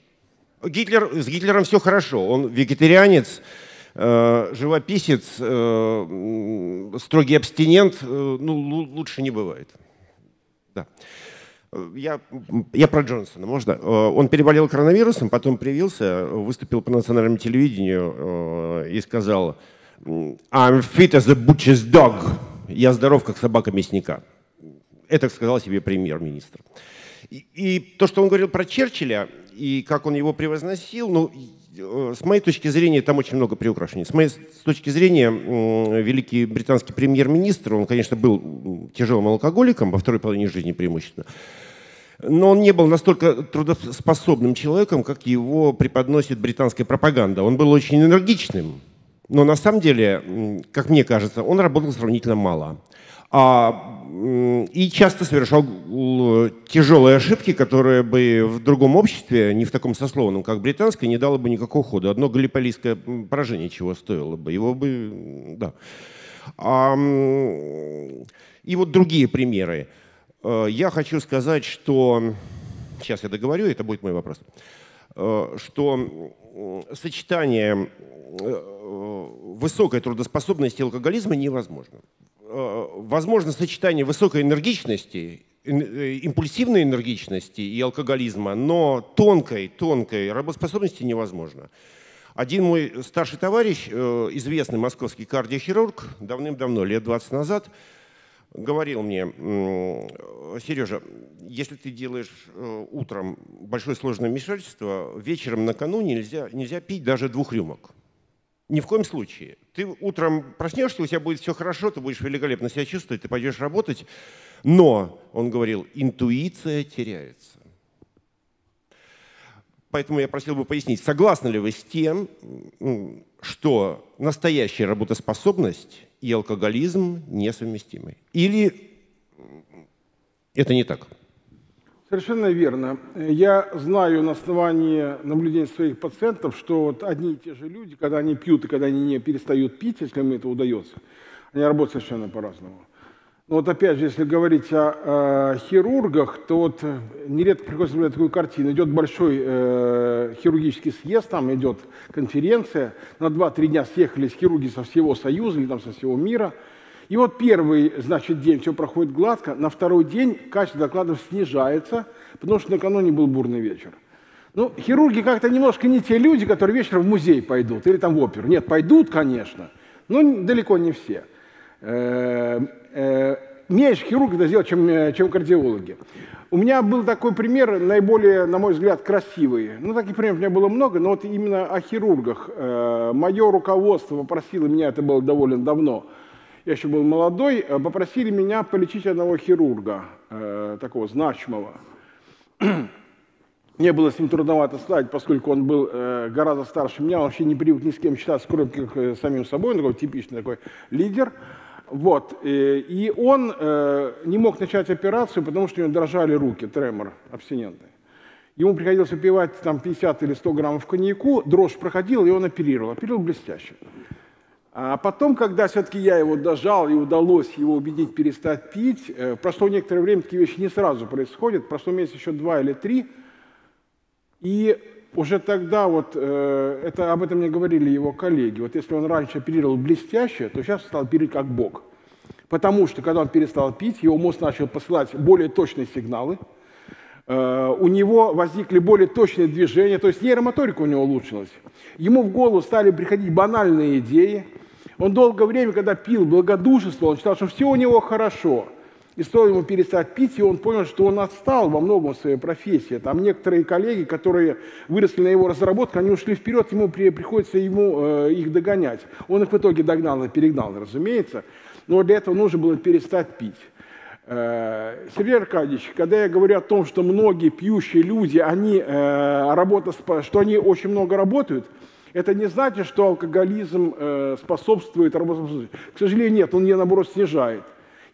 Гитлер, с Гитлером все хорошо. Он вегетарианец, э, живописец, э, строгий абстинент. Э, ну, лучше не бывает. Да. Я, я про Джонсона, можно? Э, он переболел коронавирусом, потом привился, выступил по национальному телевидению э, и сказал «I'm fit as a butcher's dog». «Я здоров, как собака мясника». Это сказал себе премьер-министр. И, и то, что он говорил про Черчилля, и как он его превозносил, ну, э, с моей точки зрения, там очень много приукрашений. С моей с точки зрения, великий британский премьер-министр, он, конечно, был тяжелым алкоголиком во второй половине жизни преимущественно, но он не был настолько трудоспособным человеком, как его преподносит британская пропаганда. Он был очень энергичным, но на самом деле, как мне кажется, он работал сравнительно мало. А, и часто совершал тяжелые ошибки, которые бы в другом обществе, не в таком сословном, как британское, не дало бы никакого хода. Одно галиполийское поражение чего стоило бы. Его бы, да. А, и вот другие примеры. Э, я хочу сказать, что... Сейчас я договорю, это будет мой вопрос. Э, что сочетание э, высокой трудоспособности и алкоголизма невозможно. Возможно сочетание высокой энергичности, импульсивной энергичности и алкоголизма, но тонкой, тонкой работоспособности невозможно. Один мой старший товарищ, известный московский кардиохирург, давным-давно, лет 20 назад, говорил мне, Сережа, если ты делаешь э, утром большое сложное вмешательство, вечером накануне нельзя, нельзя пить даже двух рюмок. Ни в коем случае. Ты утром проснешься, у тебя будет все хорошо, ты будешь великолепно себя чувствовать, ты пойдешь работать, но, он говорил, интуиция теряется. Поэтому я просил бы пояснить, согласны ли вы с тем, что настоящая работоспособность и алкоголизм несовместимы. Или это не так?
Совершенно верно. Я знаю на основании наблюдений своих пациентов, что вот одни и те же люди, когда они пьют и когда они не перестают пить, если им это удается, они работают совершенно по-разному. Но вот опять же, если говорить о, о хирургах, то вот э, нередко приходится наблюдать такую картину. Идет большой э, хирургический съезд, там идет конференция, на 2-3 дня съехались хирурги со всего Союза или там со всего мира. И вот первый, значит, день все проходит гладко, на второй день качество докладов снижается, потому что накануне был бурный вечер. Ну, хирурги как-то немножко не те люди, которые вечером в музей пойдут или там в оперу. Нет, пойдут, конечно, но далеко не все. Э, э, меньше хирургов это сделать, чем, э, чем кардиологи. У меня был такой пример, наиболее, на мой взгляд, красивый. Ну, таких примеров у меня было много, но вот именно о хирургах. Мое руководство попросило меня, это было довольно давно, я еще был молодой, попросили меня полечить одного хирурга, такого значимого. (clears throat) Мне было с ним трудновато стать, поскольку он был э, гораздо старше меня, он вообще не привык ни с кем считаться, кроме как э, самим собой, он такой типичный такой лидер. Вот. Э, и он э, не мог начать операцию, потому что у него дрожали руки, тремор абстинентный. Ему приходилось выпивать там 50 или 100 граммов коньяку, дрожь проходила, и он оперировал. Оперировал блестяще. А потом, когда все-таки я его дожал и удалось его убедить перестать пить, э, прошло некоторое время, такие вещи не сразу происходят, прошло месяц еще два или три – и уже тогда вот, э, это, об этом мне говорили его коллеги, вот если он раньше оперировал блестяще, то сейчас стал оперировать как бог. Потому что, когда он перестал пить, его мозг начал посылать более точные сигналы, э, у него возникли более точные движения, то есть нейромоторика у него улучшилась. Ему в голову стали приходить банальные идеи. Он долгое время, когда пил, благодушествовал, он считал, что все у него хорошо – и стоило ему перестать пить, и он понял, что он отстал во многом в своей профессии. Там некоторые коллеги, которые выросли на его разработку, они ушли вперед, ему при, приходится ему э, их догонять. Он их в итоге догнал и перегнал, разумеется. Но для этого нужно было перестать пить. Э, Сергей Аркадьевич, когда я говорю о том, что многие пьющие люди, они, э, работа, что они очень много работают, это не значит, что алкоголизм э, способствует работоспособности. К сожалению, нет, он ее, наоборот, снижает.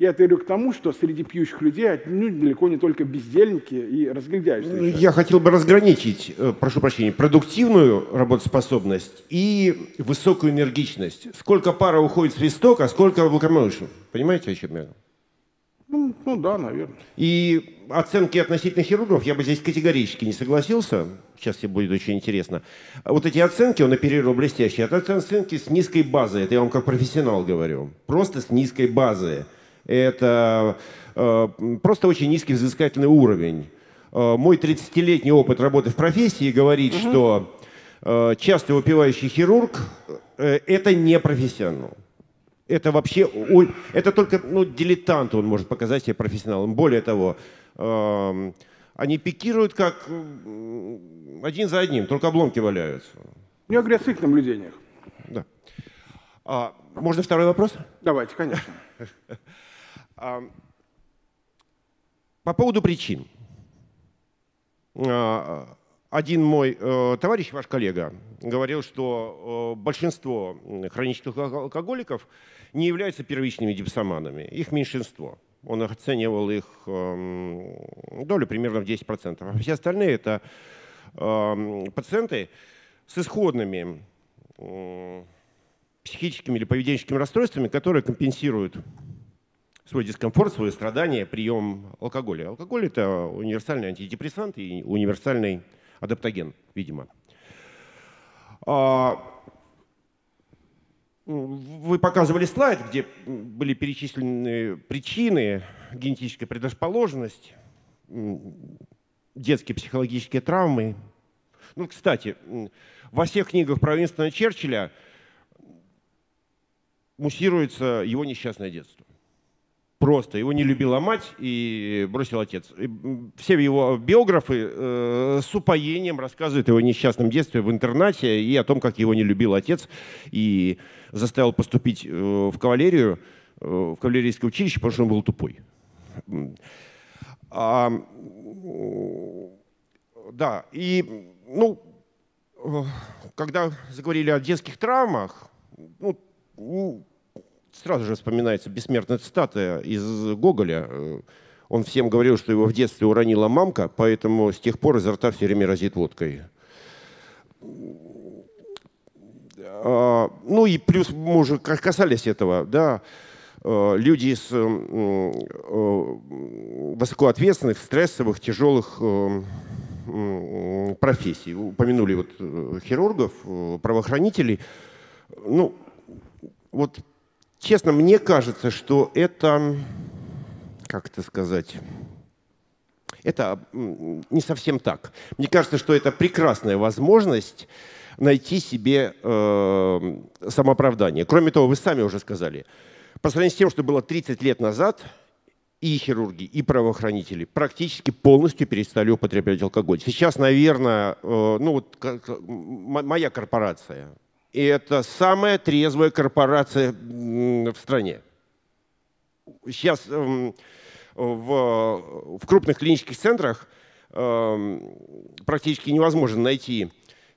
Я это говорю к тому, что среди пьющих людей ну, далеко не только бездельники и разглядяющие.
Я хотел бы разграничить, э, прошу прощения, продуктивную работоспособность и высокую энергичность. Сколько пара уходит в свисток, а сколько в локомоушен. Понимаете, о чем я?
Ну, ну да, наверное.
И оценки относительно хирургов я бы здесь категорически не согласился. Сейчас тебе будет очень интересно. Вот эти оценки он оперировал блестящие. Это оценки с низкой базой. Это я вам как профессионал говорю. Просто с низкой базы это э, просто очень низкий взыскательный уровень. Э, мой 30-летний опыт работы в профессии говорит, угу. что э, часто выпивающий хирург это не профессионал. Это вообще, это только ну, дилетант он может показать себе профессионалом. Более того, эм, они пикируют как один за одним, только обломки валяются.
Не о грязных наблюдениях.
Да. А, можно второй вопрос?
Давайте, конечно. (laughs)
По поводу причин. А, один мой э, товарищ, ваш коллега, говорил, что э, большинство хронических алкоголиков не являются первичными дипсоманами, их меньшинство. Он оценивал их эм, долю примерно в 10%. А все остальные это эм, пациенты с исходными психическими или поведенческими расстройствами, которые компенсируют свой дискомфорт, свое страдание прием алкоголя. Алкоголь – это универсальный антидепрессант и универсальный адаптоген, видимо. А, вы показывали слайд, где были перечислены причины, генетическая предрасположенность, детские психологические травмы. Ну, кстати, во всех книгах про Винстона Черчилля муссируется его несчастное детство. Просто. Его не любила мать и бросил отец. И все его биографы э, с упоением рассказывают о его несчастном детстве в интернате и о том, как его не любил отец и заставил поступить э, в кавалерию, э, в кавалерийское училище, потому что он был тупой. А, да, и, ну, э, когда заговорили о детских травмах, ну, сразу же вспоминается бессмертная цитата из Гоголя. Он всем говорил, что его в детстве уронила мамка, поэтому с тех пор изо рта все время разит водкой. А, ну и плюс мы уже касались этого, да, а, люди из высокоответственных, стрессовых, тяжелых профессий. Упомянули вот э, хирургов, э, правоохранителей. Ну, вот честно, мне кажется, что это, как это сказать, Это не совсем так. Мне кажется, что это прекрасная возможность найти себе э, самооправдание. Кроме того, вы сами уже сказали, по сравнению с тем, что было 30 лет назад, и хирурги, и правоохранители практически полностью перестали употреблять алкоголь. Сейчас, наверное, э, ну вот моя корпорация, и это самая трезвая корпорация в стране. Сейчас эм, в, в крупных клинических центрах эм, практически невозможно найти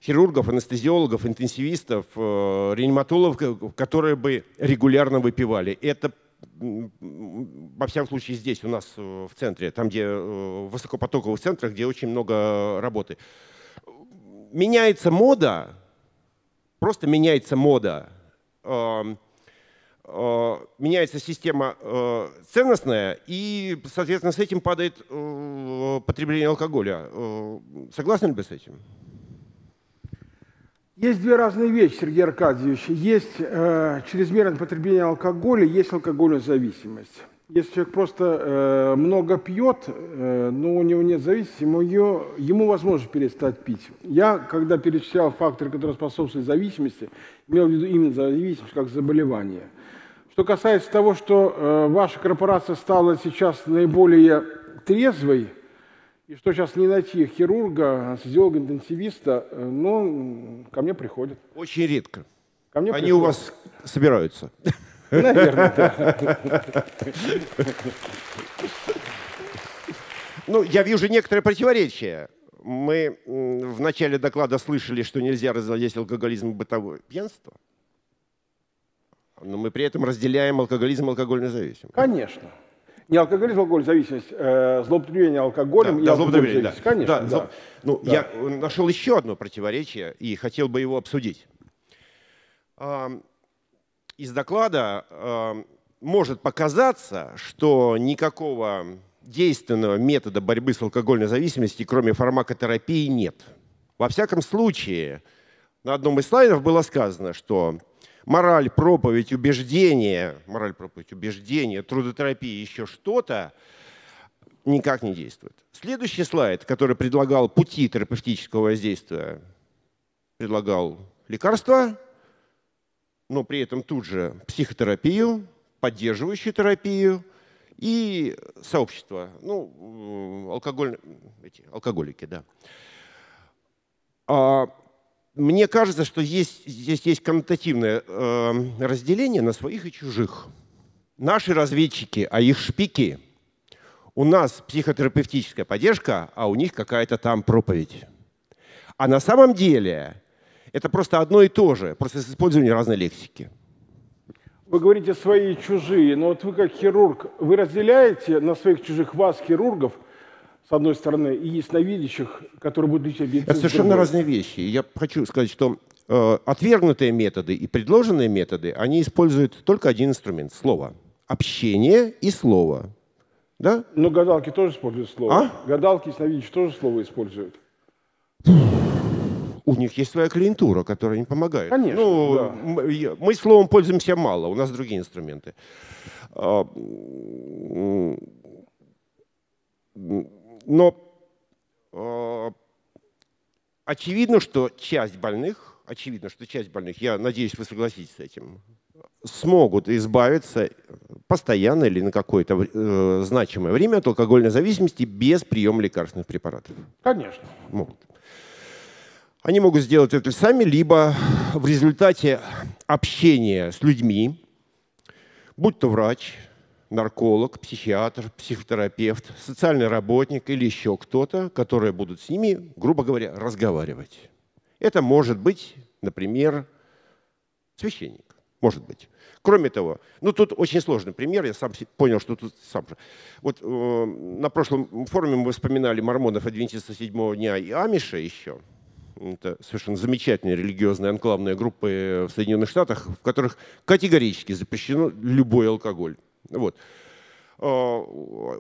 хирургов, анестезиологов, интенсивистов, э, реаниматологов, которые бы регулярно выпивали. Это во всяком случае здесь у нас э, в центре, там где э, в высокопотоковых центрах, где очень много работы. Меняется мода, просто меняется мода, эм, меняется система ценностная, и, соответственно, с этим падает потребление алкоголя. Согласны ли вы с этим?
Есть две разные вещи, Сергей Аркадьевич. Есть э, чрезмерное потребление алкоголя, есть алкогольная зависимость. Если человек просто э, много пьет, э, но у него нет зависимости, ему, ее, ему возможно перестать пить. Я, когда перечислял факторы, которые способствуют зависимости, имел в виду именно зависимость как заболевание. Что касается того, что э, ваша корпорация стала сейчас наиболее трезвой, и что сейчас не найти хирурга, анестезиолога, интенсивиста, э, но ко мне приходят.
Очень редко.
Ко мне
Они
приходят.
у вас собираются.
Наверное, да.
Ну, я вижу некоторые противоречия. Мы в начале доклада слышали, что нельзя разводить алкоголизм и бытовое пьянство. Но мы при этом разделяем алкоголизм и алкогольную зависимость.
Конечно. Не алкоголизм, алкоголь, зависимость, э, злоупотребление алкоголем
Да,
и
да,
алкоголь зависимость.
да.
Конечно,
Да,
да.
Ну,
Да.
я нашел еще одно противоречие и хотел бы его обсудить. Из доклада ам, может показаться, что никакого действенного метода борьбы с алкогольной зависимостью, кроме фармакотерапии, нет. Во всяком случае, на одном из слайдов было сказано, что мораль, проповедь, убеждение, мораль, проповедь, убеждение, трудотерапия, еще что-то никак не действует. Следующий слайд, который предлагал пути терапевтического воздействия, предлагал лекарства, но при этом тут же психотерапию, поддерживающую терапию и сообщество, ну, алкоголь, эти, алкоголики, да. А, мне кажется, что есть, здесь есть коннотативное э, разделение на своих и чужих. Наши разведчики, а их шпики, у нас психотерапевтическая поддержка, а у них какая-то там проповедь. А на самом деле это просто одно и то же, просто с использованием разной лексики.
Вы говорите свои и чужие, но вот вы как хирург, вы разделяете на своих чужих вас, хирургов, с одной стороны, и ясновидящих, которые будут лечить медицину,
Это совершенно разные вещи. Я хочу сказать, что э, отвергнутые методы и предложенные методы, они используют только один инструмент – слово. Общение и слово. Да?
Но гадалки тоже используют слово.
А?
Гадалки и ясновидящие тоже слово используют.
У них есть своя клиентура, которая им помогает.
Конечно,
Ну,
да.
м- я- мы словом пользуемся мало, у нас другие инструменты. А, Но а, очевидно, что часть больных, очевидно, что часть больных, я надеюсь, вы согласитесь с этим, смогут избавиться постоянно или на какое-то э, значимое время от алкогольной зависимости без приема лекарственных препаратов.
Конечно.
Могут. Они могут сделать это сами, либо в результате общения с людьми, будь то врач, нарколог, психиатр, психотерапевт, социальный работник или еще кто-то, которые будут с ними, грубо говоря, разговаривать. Это может быть, например, священник. Может быть. Кроме того, ну тут очень сложный пример, я сам понял, что тут сам же. Вот э, на прошлом форуме мы вспоминали мормонов адвентистов седьмого дня и Амиша еще. Это совершенно замечательные религиозные анклавные группы в Соединенных Штатах, в которых категорически запрещено любой алкоголь. Вот. Э,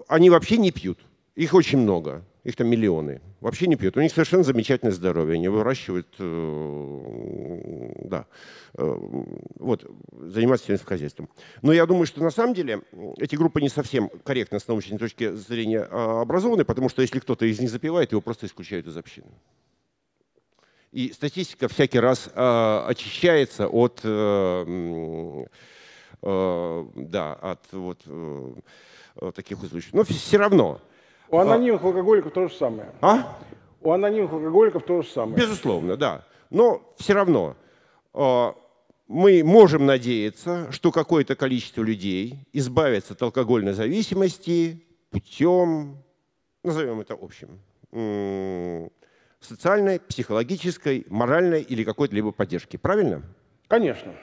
Они вообще не пьют. Их очень много, их там миллионы. Вообще не пьют. У них совершенно замечательное здоровье. Они выращивают, э, да, э, вот, занимаются сельским хозяйством. Но я думаю, что на самом деле эти группы не совсем корректно с научной точки зрения а, образованы, потому что если кто-то из них запивает, его просто исключают из общины. И статистика всякий раз э, очищается от, э, э, да, от вот, э, таких случаев. Но все равно.
У анонимных а, алкоголиков то же самое.
А?
У анонимных алкоголиков то же самое.
Безусловно, да. Но все равно э, мы можем надеяться, что какое-то количество людей избавится от алкогольной зависимости путем, назовем это общим, социальной, психологической, моральной или какой-то либо поддержки. Правильно?
Конечно.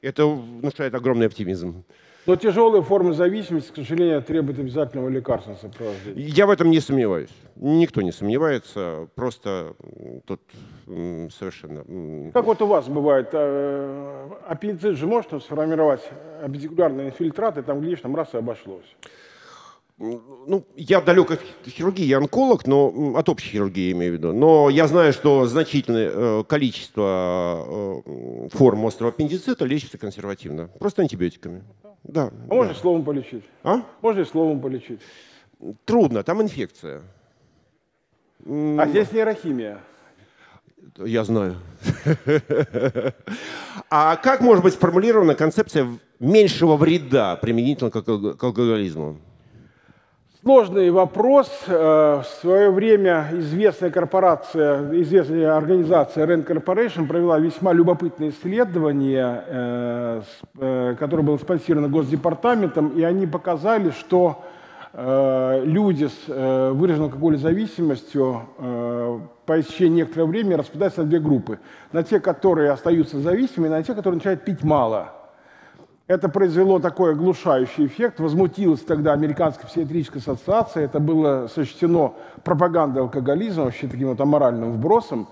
Это внушает огромный оптимизм.
Но тяжелые формы зависимости, к сожалению, требуют обязательного лекарственного сопровождения.
Я в этом не сомневаюсь. Никто не сомневается. Просто тут совершенно...
Как вот у вас бывает, э, аппендицит же может сформировать аппендикулярный инфильтрат, и там, глядишь, там раз и обошлось
ну, я далек от хирургии, я онколог, но от общей хирургии имею в виду. Но я знаю, что значительное э, количество э, форм острого аппендицита лечится консервативно, просто антибиотиками. Да.
А можно да. словом полечить?
А?
Можно словом полечить?
Трудно, там инфекция.
А здесь нейрохимия.
Я знаю. (laughs) А как может быть сформулирована концепция меньшего вреда применительно к алкоголизму?
Сложный вопрос. Э, в свое время известная корпорация, известная организация Rand Corporation провела весьма любопытное исследование, э, э, которое было спонсировано Госдепартаментом, и они показали, что люди с выраженной алкогольной зависимостью по истечении некоторого времени распадаются на две группы. На те, которые остаются зависимыми, и на те, которые начинают пить мало – это произвело такой оглушающий эффект. Возмутилась тогда Американская психиатрическая ассоциация. Это было сочтено пропагандой алкоголизма, вообще таким вот аморальным вбросом.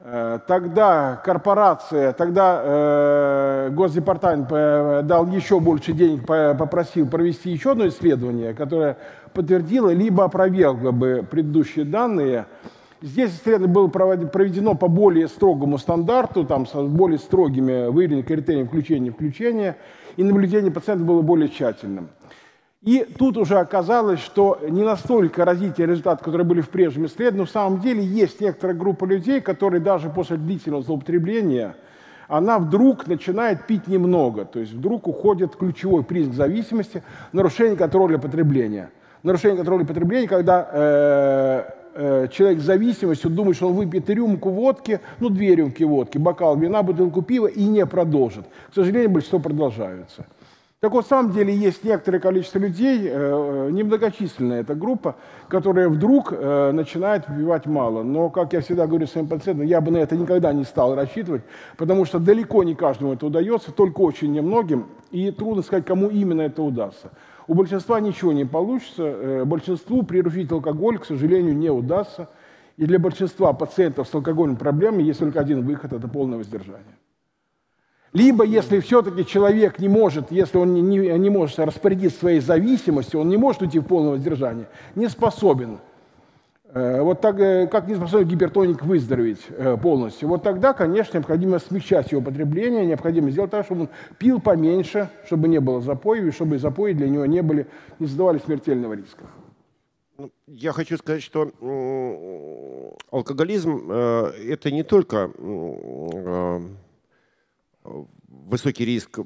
Э, тогда корпорация, тогда э, Госдепартамент дал еще больше денег, попросил провести еще одно исследование, которое подтвердило либо опровергло бы предыдущие данные. Здесь исследование было проведено по более строгому стандарту, там, с более строгими выявленными критериями включения и включения и наблюдение пациента было более тщательным. И тут уже оказалось, что не настолько разительные результаты, которые были в прежнем исследовании, но в самом деле есть некоторая группа людей, которые даже после длительного злоупотребления, она вдруг начинает пить немного, то есть вдруг уходит ключевой признак зависимости, нарушение контроля потребления. Нарушение контроля потребления, когда э, человек с зависимостью думает, что он выпьет рюмку водки, ну, две рюмки водки, бокал вина, бутылку пива и не продолжит. К сожалению, большинство продолжаются. Так вот, на самом деле есть некоторое количество людей, э, э немногочисленная эта группа, которая вдруг э, начинает выпивать мало. Но, как я всегда говорю своим пациентам, я бы на это никогда не стал рассчитывать, потому что далеко не каждому это удается, только очень немногим, и трудно сказать, кому именно это удастся. У большинства ничего не получится. Э, большинству приручить алкоголь, к сожалению, не удастся. И для большинства пациентов с алкогольными проблемами есть только один выход – это полное воздержание. Либо, если все-таки человек не может, если он не, не, не может распорядиться своей зависимостью, он не может уйти в полное воздержание, не способен – вот так, э, как не способен гипертоник выздороветь э, полностью. Вот тогда, конечно, необходимо смягчать его потребление, необходимо сделать так, чтобы он пил поменьше, чтобы не было запоев, и чтобы запои для него не, были, не создавали смертельного риска.
Ну, я хочу сказать, что алкоголизм это не только высокий риск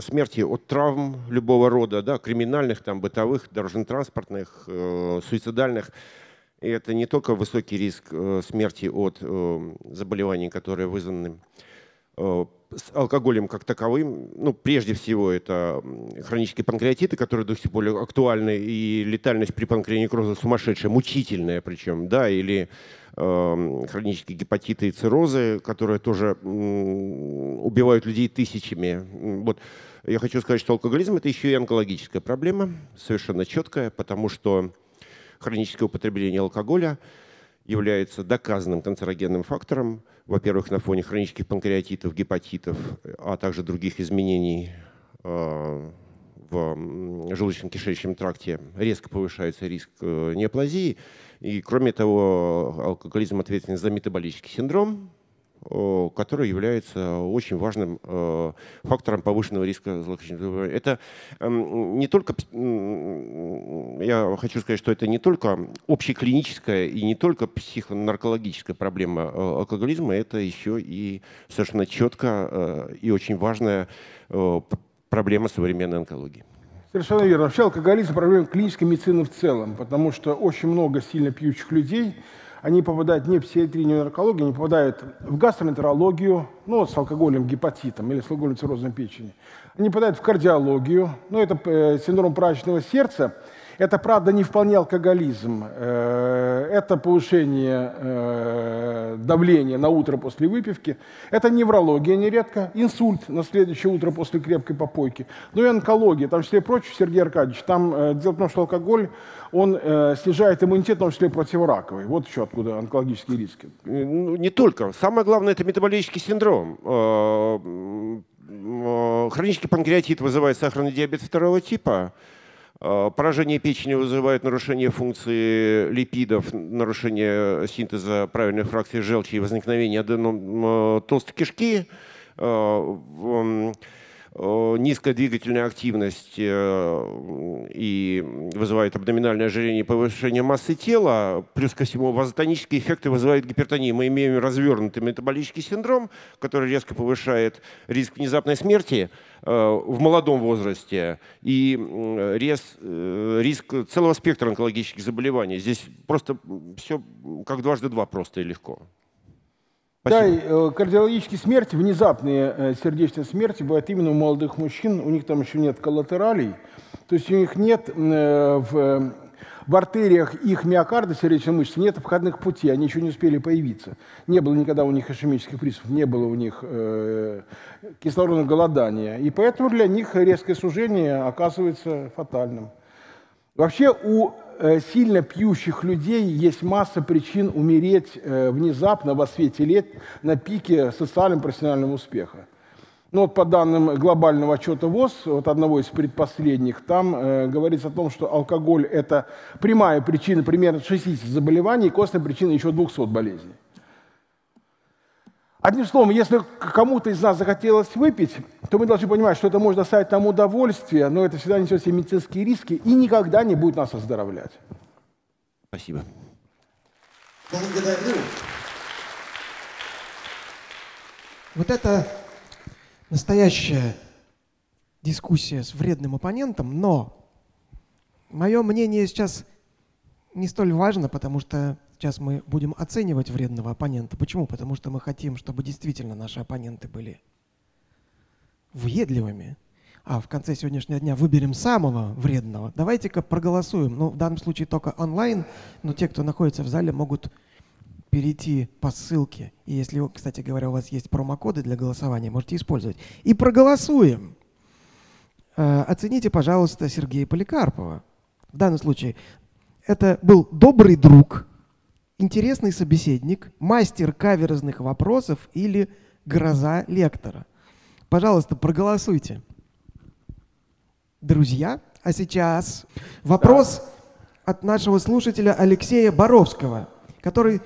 смерти от травм любого рода, да, криминальных, там, бытовых, дорожно-транспортных, э, суицидальных. И это не только высокий риск э, смерти от э, заболеваний, которые вызваны э, с алкоголем как таковым. Ну, прежде всего, это хронические панкреатиты, которые до сих пор актуальны, и летальность при панкреонекрозе сумасшедшая, мучительная причем, да, или Эм, хронические гепатиты и циррозы, которые тоже убивают людей тысячами. Вот. Я хочу сказать, что алкоголизм – это еще и онкологическая проблема, совершенно четкая, потому что хроническое употребление алкоголя является доказанным канцерогенным фактором, во-первых, на фоне хронических панкреатитов, гепатитов, а также других изменений э, в желудочно-кишечном тракте резко повышается риск неоплазии. И кроме того, алкоголизм ответственен за метаболический синдром, который является очень важным э, фактором повышенного риска злокачественных заболеваний. Это эм, не только, я хочу сказать, что это не только общеклиническая и не только психонаркологическая проблема э, алкоголизма, это еще и совершенно четко э, и очень важная проблема современной онкологии.
Совершенно верно. Вообще алкоголизм – проблема клинической медицины в целом, потому что очень много сильно пьющих людей – они попадают не в психиатрию, наркологию, они попадают в гастроэнтерологию, ну, с алкогольным гепатитом или с алкогольным циррозом печени. Они попадают в кардиологию, ну, это э, синдром праздничного сердца – это, правда, не вполне алкоголизм. Э, это повышение э, давления на утро после выпивки. Это неврология нередко, инсульт на следующее утро после крепкой попойки. Ну и онкология, там, в числе прочего, Сергей Аркадьевич, там э, дело в том, что алкоголь, он снижает иммунитет, в том числе противораковый. Вот еще откуда онкологические риски.
Ну, не только. Самое главное – это метаболический синдром. Хронический панкреатит вызывает сахарный диабет второго типа – поражение печени вызывает нарушение функции липидов, нарушение синтеза правильной фракции желчи и возникновение аденом толстой кишки. Э, низкая двигательная активность э, и вызывает абдоминальное ожирение и повышение массы тела, плюс ко всему вазотонические эффекты вызывают гипертонию. Мы имеем развернутый метаболический синдром, который резко повышает риск внезапной смерти э, в молодом возрасте и риск целого спектра онкологических заболеваний. Здесь просто все как дважды два просто и легко.
Да, и, э, кардиологические смерти, внезапные э, сердечные смерти бывают именно у молодых мужчин. У них там еще нет коллатералей. То есть у них нет э, в, в артериях их миокарда, сердечной мышцы, нет входных путей, они еще не успели появиться. Не было никогда у них ишемических приступов, не было у них э, кислородного голодания. И поэтому для них резкое сужение оказывается фатальным. Вообще у сильно пьющих людей есть масса причин умереть э, внезапно во свете лет на пике социального профессионального успеха. Ну вот по данным глобального отчета ВОЗ, вот одного из предпоследних, там э, говорится о том, что алкоголь – это прямая причина примерно 60 заболеваний и костная причина еще 200 болезней. Одним словом, если кому-то из нас захотелось выпить, то мы должны понимать, что это может доставить нам удовольствие, но это всегда несет себе медицинские риски и никогда не будет нас оздоровлять.
Спасибо.
Благодарю. Вот это настоящая дискуссия с вредным оппонентом, но мое мнение сейчас не столь важно, потому что Сейчас мы будем оценивать вредного оппонента. Почему? Потому что мы хотим, чтобы действительно наши оппоненты были въедливыми. А в конце сегодняшнего дня выберем самого вредного. Давайте-ка проголосуем. Ну, в данном случае только онлайн, но те, кто находится в зале, могут перейти по ссылке. И если, кстати говоря, у вас есть промокоды для голосования, можете использовать. И проголосуем. Э, оцените, пожалуйста, Сергея Поликарпова. В данном случае это был добрый друг, интересный собеседник, мастер каверзных вопросов или гроза лектора. Пожалуйста, проголосуйте. Друзья, а сейчас вопрос от нашего слушателя Алексея Боровского, который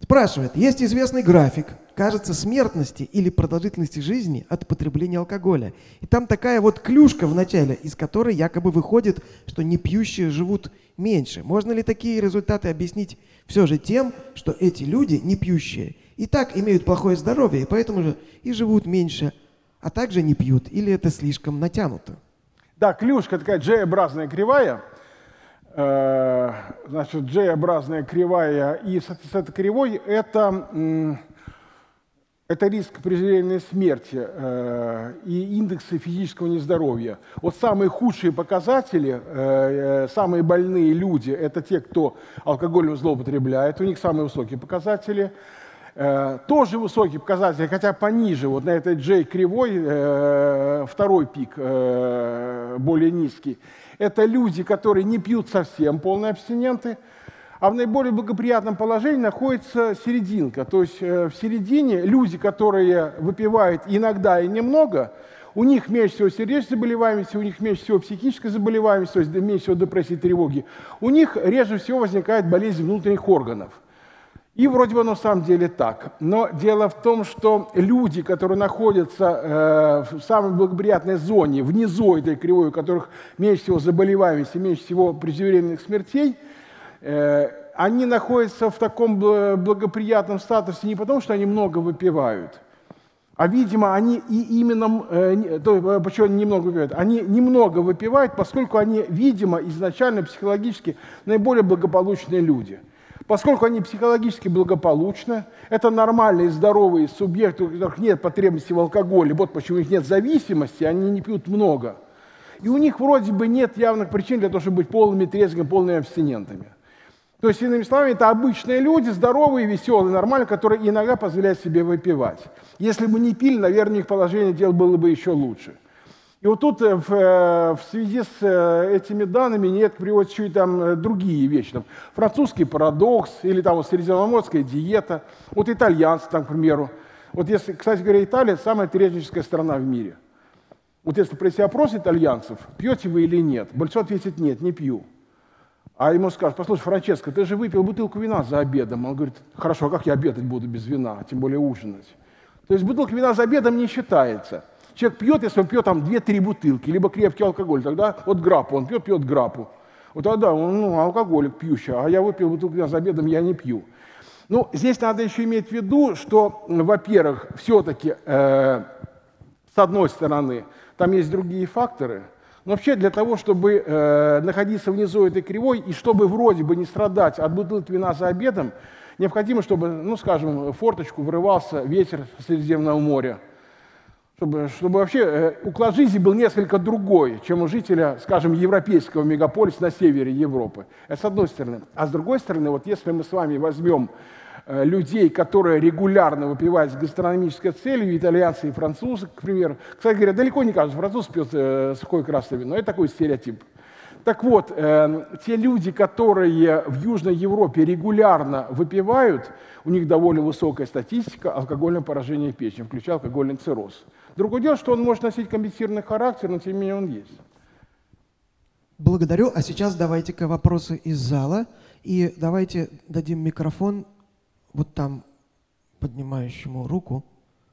спрашивает, есть известный график, кажется, смертности или продолжительности жизни от потребления алкоголя. И там такая вот клюшка в начале, из которой якобы выходит, что непьющие живут меньше. Можно ли такие результаты объяснить все же тем, что эти люди, не пьющие, и так имеют плохое здоровье, и поэтому же и живут меньше, а также не пьют, или это слишком натянуто?
Да, клюшка такая J-образная кривая, значит, J-образная кривая, и с этой кривой это это риск преждевременной смерти э, и индексы физического нездоровья. Вот самые худшие показатели, э, э, самые больные люди – это те, кто алкоголем злоупотребляет, у них самые высокие показатели. Э, тоже высокие показатели, хотя пониже, вот на этой J кривой э, второй пик э, более низкий. Это люди, которые не пьют совсем, полные абстиненты – а в наиболее благоприятном положении находится серединка. То есть э, в середине люди, которые выпивают иногда и немного, у них меньше всего сердечной заболеваемости, у них меньше всего психической заболеваемости, то есть меньше всего депрессии тревоги. У них реже всего возникает болезнь внутренних органов. И вроде бы на самом деле так. Но дело в том, что люди, которые находятся э, в самой благоприятной зоне, внизу этой кривой, у которых меньше всего заболеваемости, меньше всего преждевременных смертей, э, они находятся в таком благоприятном статусе не потому, что они много выпивают, а, видимо, они и именно, э, почему они немного выпивают, они немного выпивают, поскольку они, видимо, изначально психологически наиболее благополучные люди. Поскольку они психологически благополучны, это нормальные, здоровые субъекты, у которых нет потребности в алкоголе, вот почему у них нет зависимости, они не пьют много. И у них вроде бы нет явных причин для того, чтобы быть полными трезвыми, полными абстинентами. То есть, иными словами, это обычные люди, здоровые, веселые, нормальные, которые иногда позволяют себе выпивать. Если бы не пили, наверное, их положение дел было бы еще лучше. И вот тут э, в, э, в связи с э, этими данными нет приводят еще и там другие вещи. Там, французский парадокс или там вот, средиземноморская диета. Вот итальянцы, там, к примеру. Вот если, кстати говоря, Италия самая трезвенническая страна в мире. Вот если провести опрос итальянцев, пьете вы или нет, большинство ответит нет, не пью. А ему скажут, послушай, Франческо, ты же выпил бутылку вина за обедом. Он говорит, хорошо, а как я обедать буду без вина, тем более ужинать? То есть бутылка вина за обедом не считается. Человек пьет, если он пьет там 2-3 бутылки, либо крепкий алкоголь, тогда вот грапу, он пьет, пьет грапу. Вот тогда он ну, алкоголик пьющий, а я выпил бутылку за обедом, я не пью. Ну, здесь надо еще иметь в виду, что, во-первых, все-таки, э, с одной стороны, там есть другие факторы – но вообще для того, чтобы э, находиться внизу этой кривой и чтобы вроде бы не страдать от бутылки вина за обедом, необходимо, чтобы, ну скажем, в форточку вырывался ветер Средиземного моря. Чтобы, чтобы вообще э, уклад жизни был несколько другой, чем у жителя, скажем, европейского мегаполиса на севере Европы. Это с одной стороны. А с другой стороны, вот если мы с вами возьмем Э, людей, которые регулярно выпивают с гастрономической целью, итальянцы и французы, к примеру. Кстати говоря, далеко не каждый француз пьет э, сухое красное вино, это такой стереотип. Так вот, э, те люди, которые в Южной Европе регулярно выпивают, у них довольно высокая статистика алкогольного поражения печени, включая алкогольный цирроз. Другое дело, что он может носить компенсированный характер, но тем не менее он есть.
Благодарю. А сейчас давайте-ка вопросы из зала. И давайте дадим микрофон вот там поднимающему руку.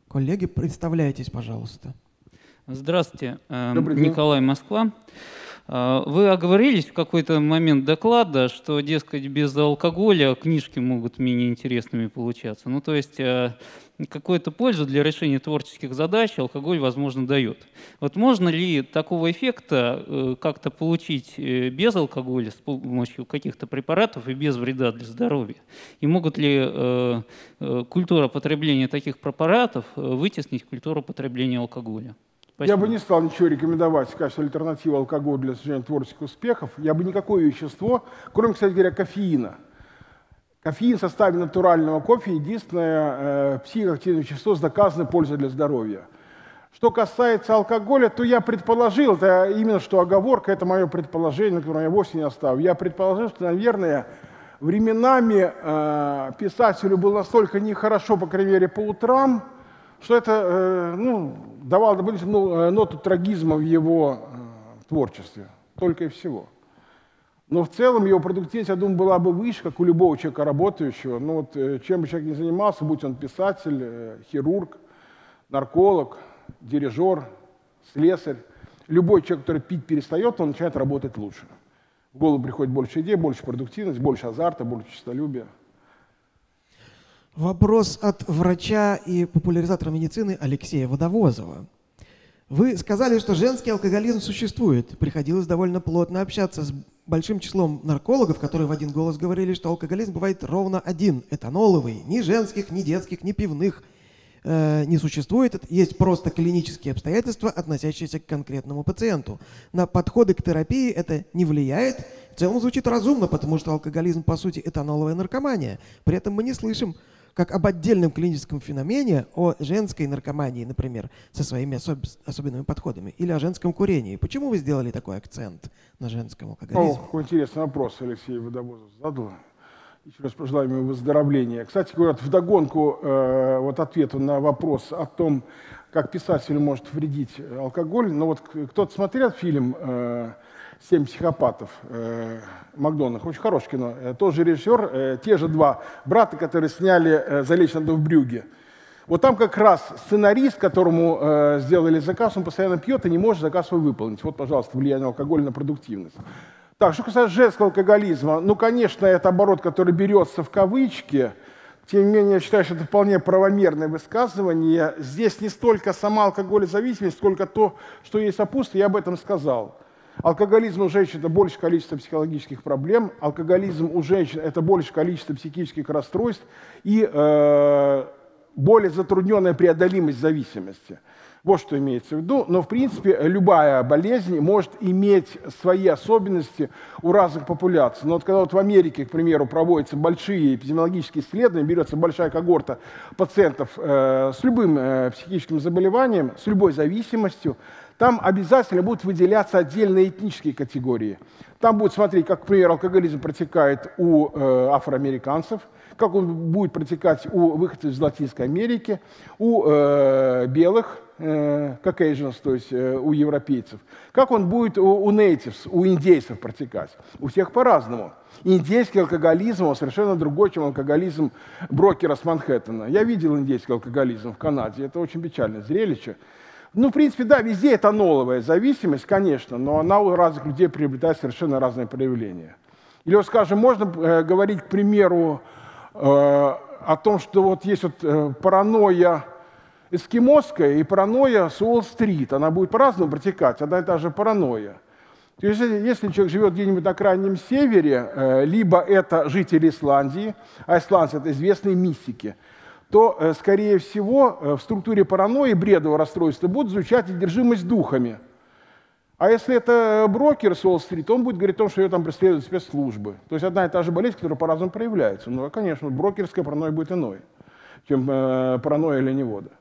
Коллеги, представляйтесь, пожалуйста.
Здравствуйте, э, Николай Москва. Э, вы оговорились в какой-то момент доклада, что, дескать, без алкоголя книжки могут менее интересными получаться. Ну, то есть э, какую-то пользу для решения творческих задач алкоголь, возможно, дает. Вот можно ли такого эффекта э, как-то получить э, без алкоголя, с помощью каких-то препаратов и без вреда для здоровья? И могут ли культура потребления таких препаратов вытеснить культуру потребления алкоголя?
Спасибо. Я бы не стал ничего рекомендовать в качестве альтернативы алкоголю для достижения творческих успехов. Я бы никакое вещество, кроме, кстати говоря, кофеина, Кофеин в составе натурального кофе – единственное э, психоактивное вещество с доказанной пользой для здоровья. Что касается алкоголя, то я предположил, это именно что оговорка, это мое предположение, которое я вовсе не оставил. Я предположил, что, наверное, временами э, писателю было настолько нехорошо, по крайней мере, по утрам, что это э, ну, давало дополнительную ноту трагизма в его э, творчестве. Только и всего. Но в целом его продуктивность, я думаю, была бы выше, как у любого человека работающего. Ну вот э, чем бы человек ни занимался, будь он писатель, э, хирург, нарколог, дирижер, слесарь, любой человек, который пить перестает, он начинает работать лучше. В голову приходит больше идей, больше продуктивность, больше азарта, больше честолюбия.
Вопрос от врача и популяризатора медицины Алексея Водовозова. Вы сказали, что женский алкоголизм существует. Приходилось довольно плотно общаться с большим числом наркологов, которые в один голос говорили, что алкоголизм бывает ровно один, этаноловый, ни женских, ни детских, ни пивных э, не существует. Есть просто клинические обстоятельства, относящиеся к конкретному пациенту. На подходы к терапии это не влияет. В целом звучит разумно, потому что алкоголизм по сути этаноловая наркомания. При этом мы не слышим как об отдельном клиническом феномене, о женской наркомании, например, со своими особ особенными подходами, или о женском курении. Почему вы сделали такой акцент на женском алкоголизме?
О, какой интересный вопрос Алексей Водовозов задал. Еще раз пожелаем ему выздоровления. Кстати говоря, вдогонку э, вот ответу на вопрос о том, как писателю может вредить алкоголь. Но вот кто-то смотрел фильм «Семь психопатов» Макдональд, очень хорошее кино. Тоже режиссер, те же два брата, которые сняли «Залечь надо в брюге». Вот там как раз сценарист, которому э, сделали заказ, он постоянно пьет и не может заказ свой выполнить. Вот, пожалуйста, влияние алкоголя на продуктивность. Так, что касается женского алкоголизма, ну, конечно, это оборот, который берется в кавычки, тем не менее, я считаю, что это вполне правомерное высказывание. Здесь не столько сама алкоголезависимость, сколько то, что есть сопутствие, я об этом сказал. Алкоголизм у женщин – это большее количество психологических проблем, алкоголизм у женщин – это большее количество психических расстройств и э, более затрудненная преодолимость зависимости. Вот что имеется в виду. Но, в принципе, любая болезнь может иметь свои особенности у разных популяций. Но вот когда вот в Америке, к примеру, проводятся большие эпидемиологические исследования, берется большая когорта пациентов э, с любым э, психическим заболеванием, с любой зависимостью, там обязательно будут выделяться отдельные этнические категории. Там будут смотреть, как, к примеру, алкоголизм протекает у э, афроамериканцев – как он будет протекать у выходцев из Латинской Америки, у э, белых, э, Caucasians, то есть э, у европейцев, как он будет у, у natives, у индейцев протекать. У всех по-разному. Индейский алкоголизм он совершенно другой, чем алкоголизм брокера с Манхэттена. Я видел индейский алкоголизм в Канаде, это очень печальное зрелище. Ну, в принципе, да, везде это ноловая зависимость, конечно, но она у разных людей приобретает совершенно разные проявления. Или, вот, скажем, можно э, говорить, к примеру, Э, о том, что вот есть вот э, паранойя эскимосская и паранойя с Уолл-стрит. Она будет по-разному протекать, одна и та же паранойя. То есть, если человек живет где-нибудь на крайнем севере, э, либо это жители Исландии, а исландцы – это известные мистики, то, скорее всего, в структуре паранойи, бредового расстройства будут звучать одержимость духами – а если это брокер с Уолл-стрит, он будет говорить о том, что ее там преследуют спецслужбы. То есть одна и та же болезнь, которая по-разному проявляется. Ну, конечно, брокерская паранойя будет иной, чем э, паранойя ленивода.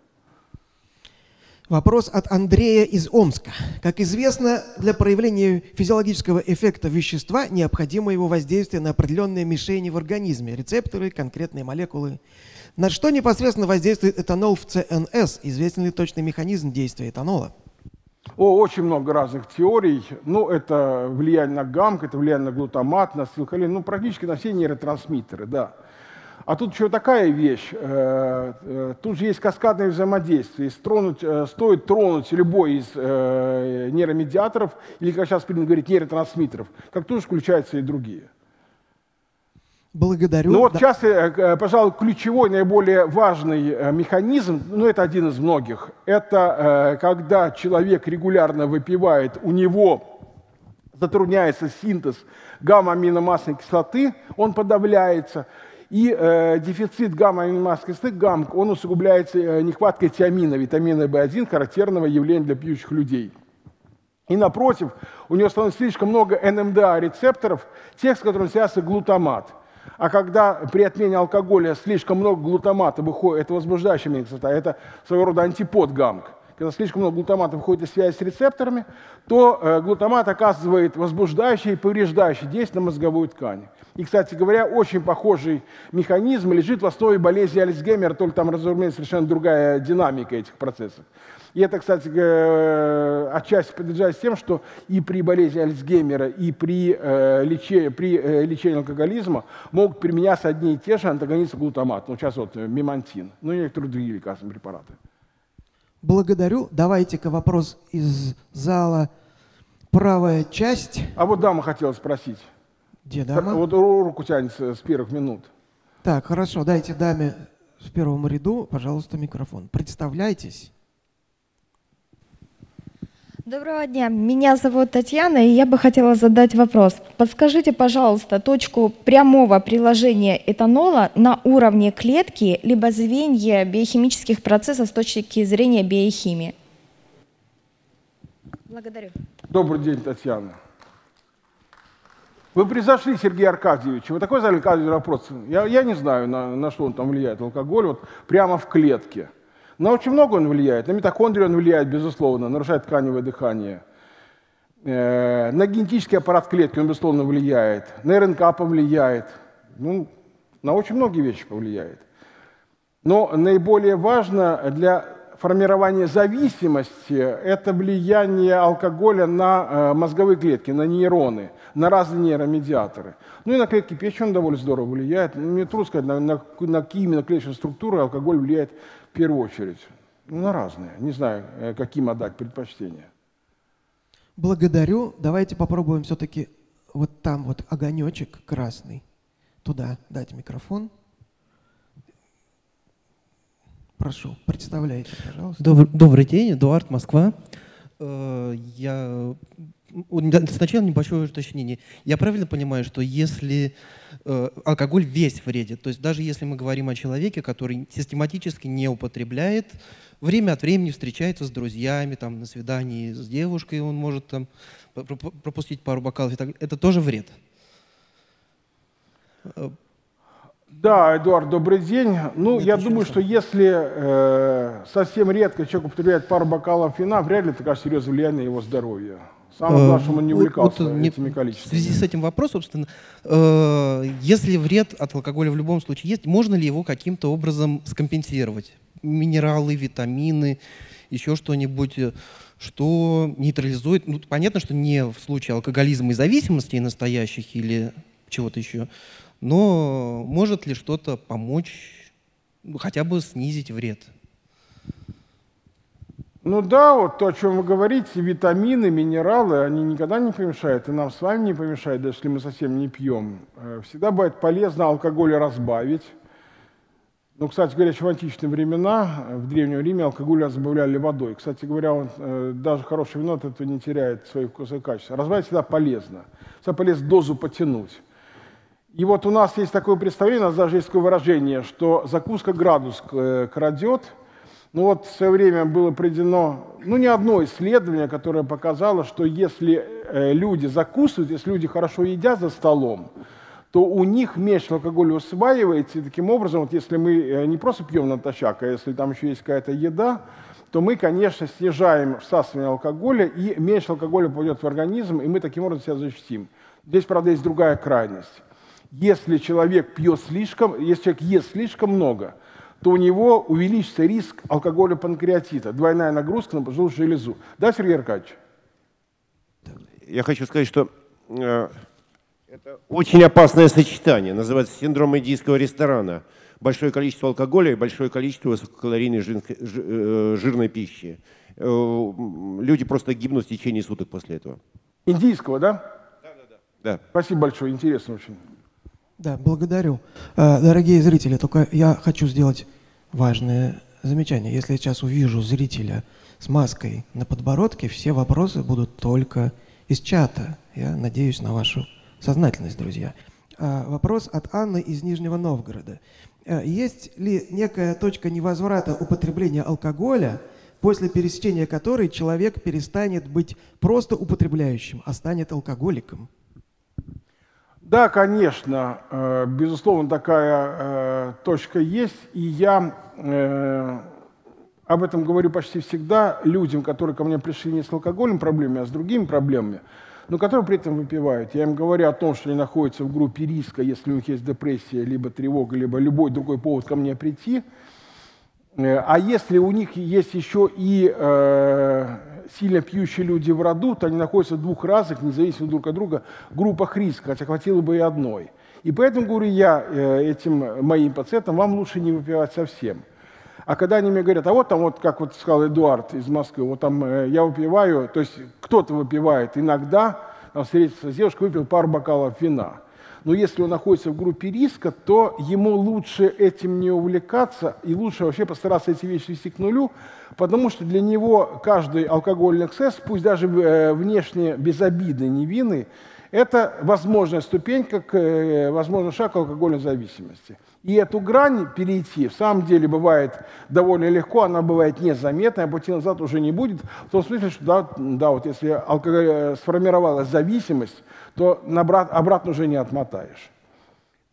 Вопрос от Андрея из Омска. Как известно, для проявления физиологического эффекта вещества необходимо его воздействие на определенные мишени в организме, рецепторы, конкретные молекулы. На что непосредственно воздействует этанол в ЦНС? Известен ли точный механизм действия этанола?
О, очень много разных теорий. Ну, это влияние на гамк, это влияние на глутамат, на силхолин, ну, практически на все нейротрансмиттеры, да. А тут еще такая вещь, э, э, тут же есть каскадное взаимодействие. Тронуть, э, стоит тронуть любой из нейромедиаторов, или, как сейчас принято говорить, нейротрансмиттеров, как тоже включаются и другие.
Благодарю.
Ну вот да. сейчас, э, э, пожалуй, ключевой, наиболее важный э, механизм, ну это один из многих, это когда человек регулярно выпивает, у него затрудняется синтез гамма-аминомасляной кислоты, он подавляется, и э, дефицит гамма-аминомасляной кислоты, гамк, он усугубляется нехваткой тиамина, витамина В1, характерного явления для пьющих людей. И напротив, у него становится слишком много НМДА-рецепторов, тех, с которыми связывается глутамат – а когда при отмене алкоголя слишком много глутамата выходит, это возбуждающая кислота, это своего рода антипод гамк. Когда слишком много глутамата выходит из связи с рецепторами, то э, глутамат оказывает возбуждающее и повреждающее действие на мозговую ткань. И, кстати говоря, очень похожий механизм лежит в основе болезни Альцгеймера, только там, разумеется, совершенно другая динамика этих процессов. И это, кстати, э, отчасти подтверждается тем, что и при болезни Альцгеймера, и при, э, лечении, при э, лечении алкоголизма могут применяться одни и те же антагонисты глутамата. Ну, сейчас вот мимантин, ну и некоторые другие лекарственные препараты.
Благодарю. Давайте-ка вопрос из зала. Правая часть.
А вот дама хотела спросить.
Где дама?
Вот руку тянется с первых минут.
Так, хорошо. Дайте даме в первом ряду, пожалуйста, микрофон. Представляйтесь.
Доброго дня, меня зовут Татьяна, и я бы хотела задать вопрос. Подскажите, пожалуйста, точку прямого приложения этанола на уровне клетки либо звенья биохимических процессов с точки зрения биохимии. Благодарю.
Добрый день, Татьяна. Вы превзошли Сергея Аркадьевича. Вы такой задали Аркадьевич вопрос. Я, я не знаю, на, на что он там влияет, алкоголь, вот прямо в клетке. На очень много он влияет. На митохондрии он влияет, безусловно, нарушает тканевое дыхание. Э, на генетический аппарат клетки он, безусловно, влияет. На РНК повлияет. Ну, на очень многие вещи повлияет. Но наиболее важно для формирование зависимости – это влияние алкоголя на э, мозговые клетки, на нейроны, на разные нейромедиаторы. Ну и на клетки печени он довольно здорово влияет. Ну, мне трудно сказать, на, на, на какие именно клеточные структуры алкоголь влияет в первую очередь. Ну, на разные. Не знаю, э, каким отдать предпочтение.
Благодарю. Давайте попробуем все-таки вот там вот огонечек красный. Туда дать микрофон. Прошу, представляйте, пожалуйста.
Добрый, добрый день, Эдуард, Москва. Э, я сначала небольшое уточнение. Я правильно понимаю, что если э, алкоголь весь вредит, то есть даже если мы говорим о человеке, который систематически не употребляет, время от времени встречается с друзьями, там, на свидании с девушкой, он может там, пропустить пару бокалов, это тоже вред?
Э, да, Эдуард, добрый день. Ну, Нет, я думаю, что если э, совсем редко человек употребляет пару бокалов вина, вряд ли это окажет серьезное влияние на его здоровье. Главное, чтобы он не увлекался вот, вот, этими количествами.
В связи с этим вопрос, собственно, э, если вред от алкоголя в любом случае есть, можно ли его каким-то образом скомпенсировать? Минералы, витамины, еще что-нибудь, что нейтрализует. Ну, понятно, что не в случае алкоголизма и зависимости настоящих или чего-то еще, но может ли что-то помочь, ну, хотя бы снизить вред?
Ну да, вот то, о чем вы говорите, витамины, минералы, они никогда не помешают, и нам с вами не помешают, даже если мы совсем не пьем. Э, всегда бывает полезно алкоголь разбавить. Ну, кстати говоря, еще в античные времена, э, в Древнем Риме алкоголь разбавляли водой. Кстати говоря, он, э, даже хорошее вино от этого не теряет свои вкусы и качества. Разбавить всегда полезно. Всегда полезно дозу потянуть. И вот у нас есть такое представление, у нас даже есть такое выражение, что закуска градус крадет. Ну вот в свое время было проведено, ну не одно исследование, которое показало, что если э, люди закусывают, если люди хорошо едят за столом, то у них меньше алкоголя усваивается, и таким образом, вот если мы э, не просто пьем натощак, а если там еще есть какая-то еда, то мы, конечно, снижаем всасывание алкоголя, и меньше алкоголя попадет в организм, и мы таким образом себя защитим. Здесь, правда, есть другая крайность если человек пьет слишком, если человек ест слишком много, то у него увеличится риск алкоголя панкреатита, двойная нагрузка на поджелудочную железу. Да, Сергей Аркадьевич?
Я хочу сказать, что э, это очень опасное сочетание. Называется синдром индийского ресторана. Большое количество алкоголя и большое количество высококалорийной э, жирной пищи. Э, люди просто гибнут в течение суток после этого.
Индийского, да?
Да, да, да. да.
Спасибо большое, интересно очень.
Да, благодарю. Э, дорогие зрители, только я хочу сделать важное замечание. Если я сейчас увижу зрителя с маской на подбородке, все вопросы будут только из чата. Я надеюсь на вашу сознательность, друзья. Э, вопрос от Анны из Нижнего Новгорода. Э, есть ли некая точка невозврата употребления алкоголя, после пересечения которой человек перестанет быть просто употребляющим, а станет алкоголиком?
Да, конечно, э, безусловно, такая э, точка есть, и я э, об этом говорю почти всегда людям, которые ко мне пришли не с алкогольными проблемами, а с другими проблемами, но которые при этом выпивают. Я им говорю о том, что они находятся в группе риска, если у них есть депрессия, либо тревога, либо любой другой повод ко мне прийти. А если у них есть еще и сильно пьющие люди в роду, то они находятся в двух разных, независимо друг от друга, группах риска, хотя хватило бы и одной. И поэтому говорю я э, этим моим пациентам, вам лучше не выпивать совсем. А когда они мне говорят, а вот там, вот как вот сказал Эдуард из Москвы, вот там э, я выпиваю, то есть кто-то выпивает иногда, там встретиться с девушкой, выпил пару бокалов вина но если он находится в группе риска, то ему лучше этим не увлекаться и лучше вообще постараться эти вещи свести к нулю, потому что для него каждый алкогольный эксцесс, пусть даже э, внешне безобидный, невинный, это возможная ступенька к э, возможный шаг к алкогольной зависимости. И эту грань перейти в самом деле бывает довольно легко, она бывает незаметной, а пути назад уже не будет. В том смысле, что да, да вот если алкоголь, э, сформировалась зависимость, то обратно уже не отмотаешь.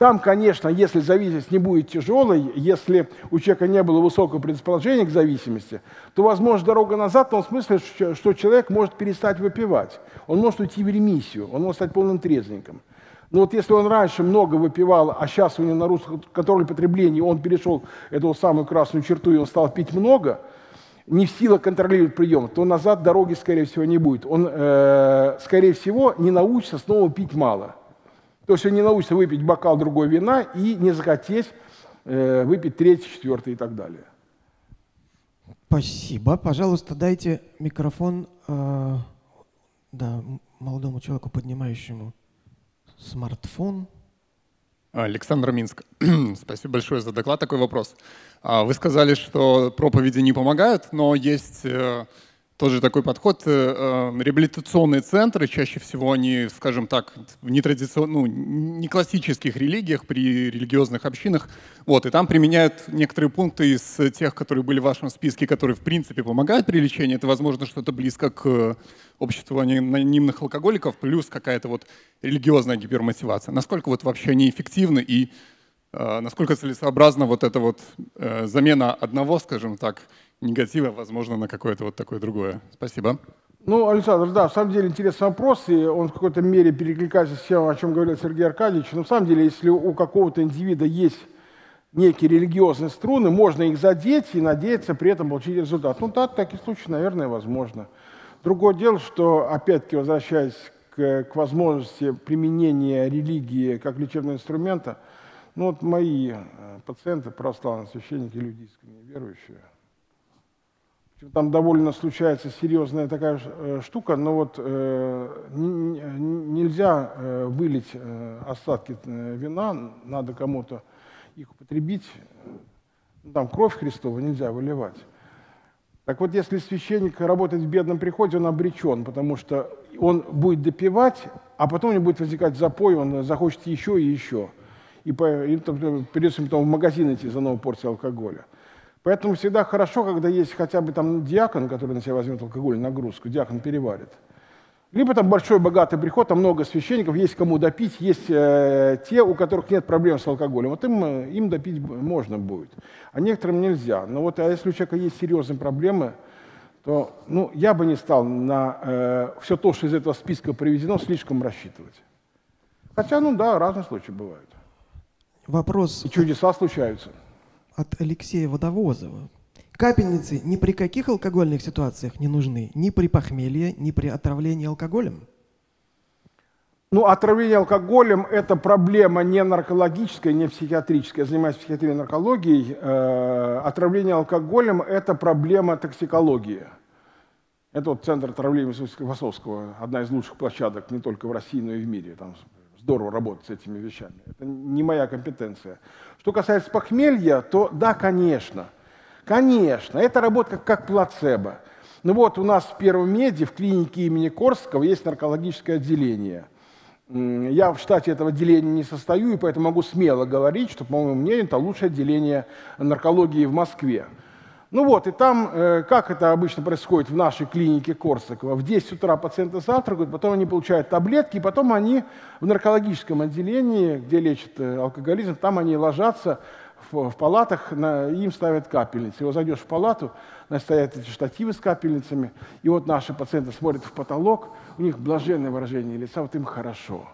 Там, конечно, если зависимость не будет тяжелой, если у человека не было высокого предрасположения к зависимости, то, возможно, дорога назад в том смысле, что человек может перестать выпивать. Он может уйти в ремиссию, он может стать полным трезвенником. Но вот если он раньше много выпивал, а сейчас у него нарушил контроль потребления, он перешел эту самую красную черту, и он стал пить много, не в силах контролировать прием, то назад дороги, скорее всего, не будет. Он, э, скорее всего, не научится снова пить мало. То есть он не научится выпить бокал другой вина и не захотеть э, выпить третий, четвертый и так далее.
Спасибо. Пожалуйста, дайте микрофон э, да, молодому человеку, поднимающему смартфон.
Александр Минск. (clears throat) Спасибо большое за доклад. Такой вопрос. А, вы сказали, что проповеди не помогают, но есть э, тоже такой подход. Э, э, реабилитационные центры, чаще всего они, скажем так, в нетрадиционных, ну, не классических религиях, при религиозных общинах. Вот, и там применяют некоторые пункты из тех, которые были в вашем списке, которые, в принципе, помогают при лечении. Это, возможно, что-то близко к обществу анонимных алкоголиков, плюс какая-то вот религиозная гипермотивация. Насколько вот вообще они эффективны и э, насколько целесообразна вот эта вот замена одного, скажем так, негатива, возможно, на какое-то вот такое другое. Спасибо.
Ну, Александр, да, в самом деле интересный вопрос, и он в какой-то мере перекликается с тем, о чем говорил Сергей Аркадьевич. Но на самом деле, если у какого-то индивида есть некие религиозные струны, можно их задеть и надеяться при этом получить результат. Ну да, в таких случаях, наверное, возможно. Другое дело, что, опять-таки, возвращаясь к, к возможности применения религии как лечебного инструмента, ну вот мои э, пациенты, православные священники, люди искренне верующие, там довольно случается серьезная такая э, штука, но вот э, нельзя э, вылить э, остатки э, вина, надо кому-то их употребить. Там кровь Христова нельзя выливать. Так вот, если священник работает в бедном приходе, он обречен, потому что он будет допивать, а потом у него будет возникать запой, он захочет еще и еще. И, по, и придется потом в магазин идти за новой порцией алкоголя. Поэтому всегда хорошо, когда есть хотя бы там диакон, который на себя возьмет алкогольную нагрузку, диакон переварит. Либо там большой богатый приход, там много священников, есть кому допить, есть э, те, у которых нет проблем с алкоголем. Вот им, э, им допить можно будет, а некоторым нельзя. Но вот а если у человека есть серьезные проблемы, то ну, я бы не стал на э, все то, что из этого списка приведено, слишком рассчитывать. Хотя, ну да, разные случаи бывают.
Вопрос.
И чудеса случаются
от Алексея Водовозова. Капельницы ни при каких алкогольных ситуациях не нужны, ни при похмелье, ни при отравлении алкоголем.
Ну, отравление алкоголем – это проблема не наркологическая, не психиатрическая. Я занимаюсь психиатрией и наркологией. Э, отравление алкоголем – это проблема токсикологии. Это вот центр отравления Васовского, одна из лучших площадок не только в России, но и в мире. Там здорово работать с этими вещами. Это не моя компетенция. Что касается похмелья, то да, конечно. Конечно, это работа как, как плацебо. Ну вот у нас в Первом меди, в клинике имени Корского, есть наркологическое отделение. Я в штате этого отделения не состою, и поэтому могу смело говорить, что, по моему мнению, это лучшее отделение наркологии в Москве. Ну вот, и там, э, как это обычно происходит в нашей клинике Корсакова, в 10 утра пациенты завтракают, потом они получают таблетки, и потом они в наркологическом отделении, где лечат э, алкоголизм, там они ложатся в, палатах, им ставят капельницы. И зайдешь в палату, стоят эти штативы с капельницами, и вот наши пациенты смотрят в потолок, у них блаженное выражение лица, вот им хорошо.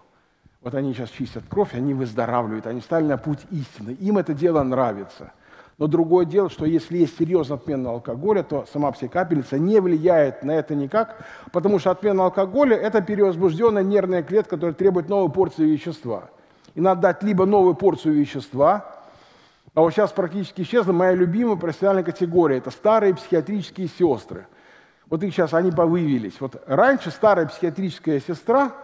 Вот они сейчас чистят кровь, они выздоравливают, они стали на путь истины, им это дело нравится. Но другое дело, что если есть серьезная отмена алкоголя, то сама психокапельница не влияет на это никак, потому что отмена алкоголя – это перевозбужденная нервная клетка, которая требует новой порции вещества. И надо дать либо новую порцию вещества, а вот сейчас практически исчезла моя любимая профессиональная категория – это старые психиатрические сестры. Вот их сейчас, они повывелись. Вот раньше старая психиатрическая сестра –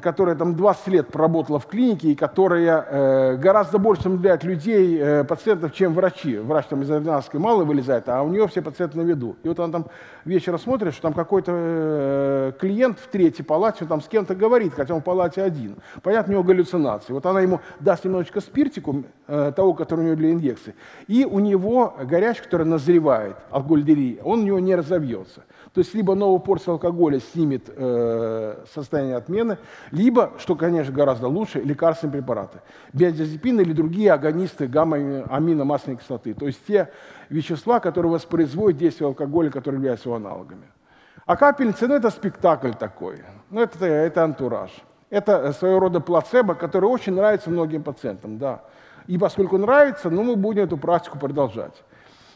которая там 20 лет проработала в клинике и которая э, гораздо больше наблюдает людей, э, пациентов, чем врачи. Врач там из ординарской мало вылезает, а у нее все пациенты на виду. И вот она там вечером смотрит, что там какой-то э, клиент в третьей палате там с кем-то говорит, хотя он в палате один. Понятно, у него галлюцинации. Вот она ему даст немножечко спиртику, э, того, который у него для инъекции, и у него горячка, которая назревает, алкоголь он у него не разовьется. То есть либо новая порция алкоголя снимет э, состояние отмены, либо, что, конечно, гораздо лучше, лекарственные препараты. Бензодиазепины или другие агонисты гамма-аминомасляной кислоты. То есть те вещества, которые воспроизводят действие алкоголя, которые являются его аналогами. А капельницы, ну это спектакль такой, ну это, это антураж. Это своего рода плацебо, который очень нравится многим пациентам, да. И поскольку нравится, ну мы будем эту практику продолжать.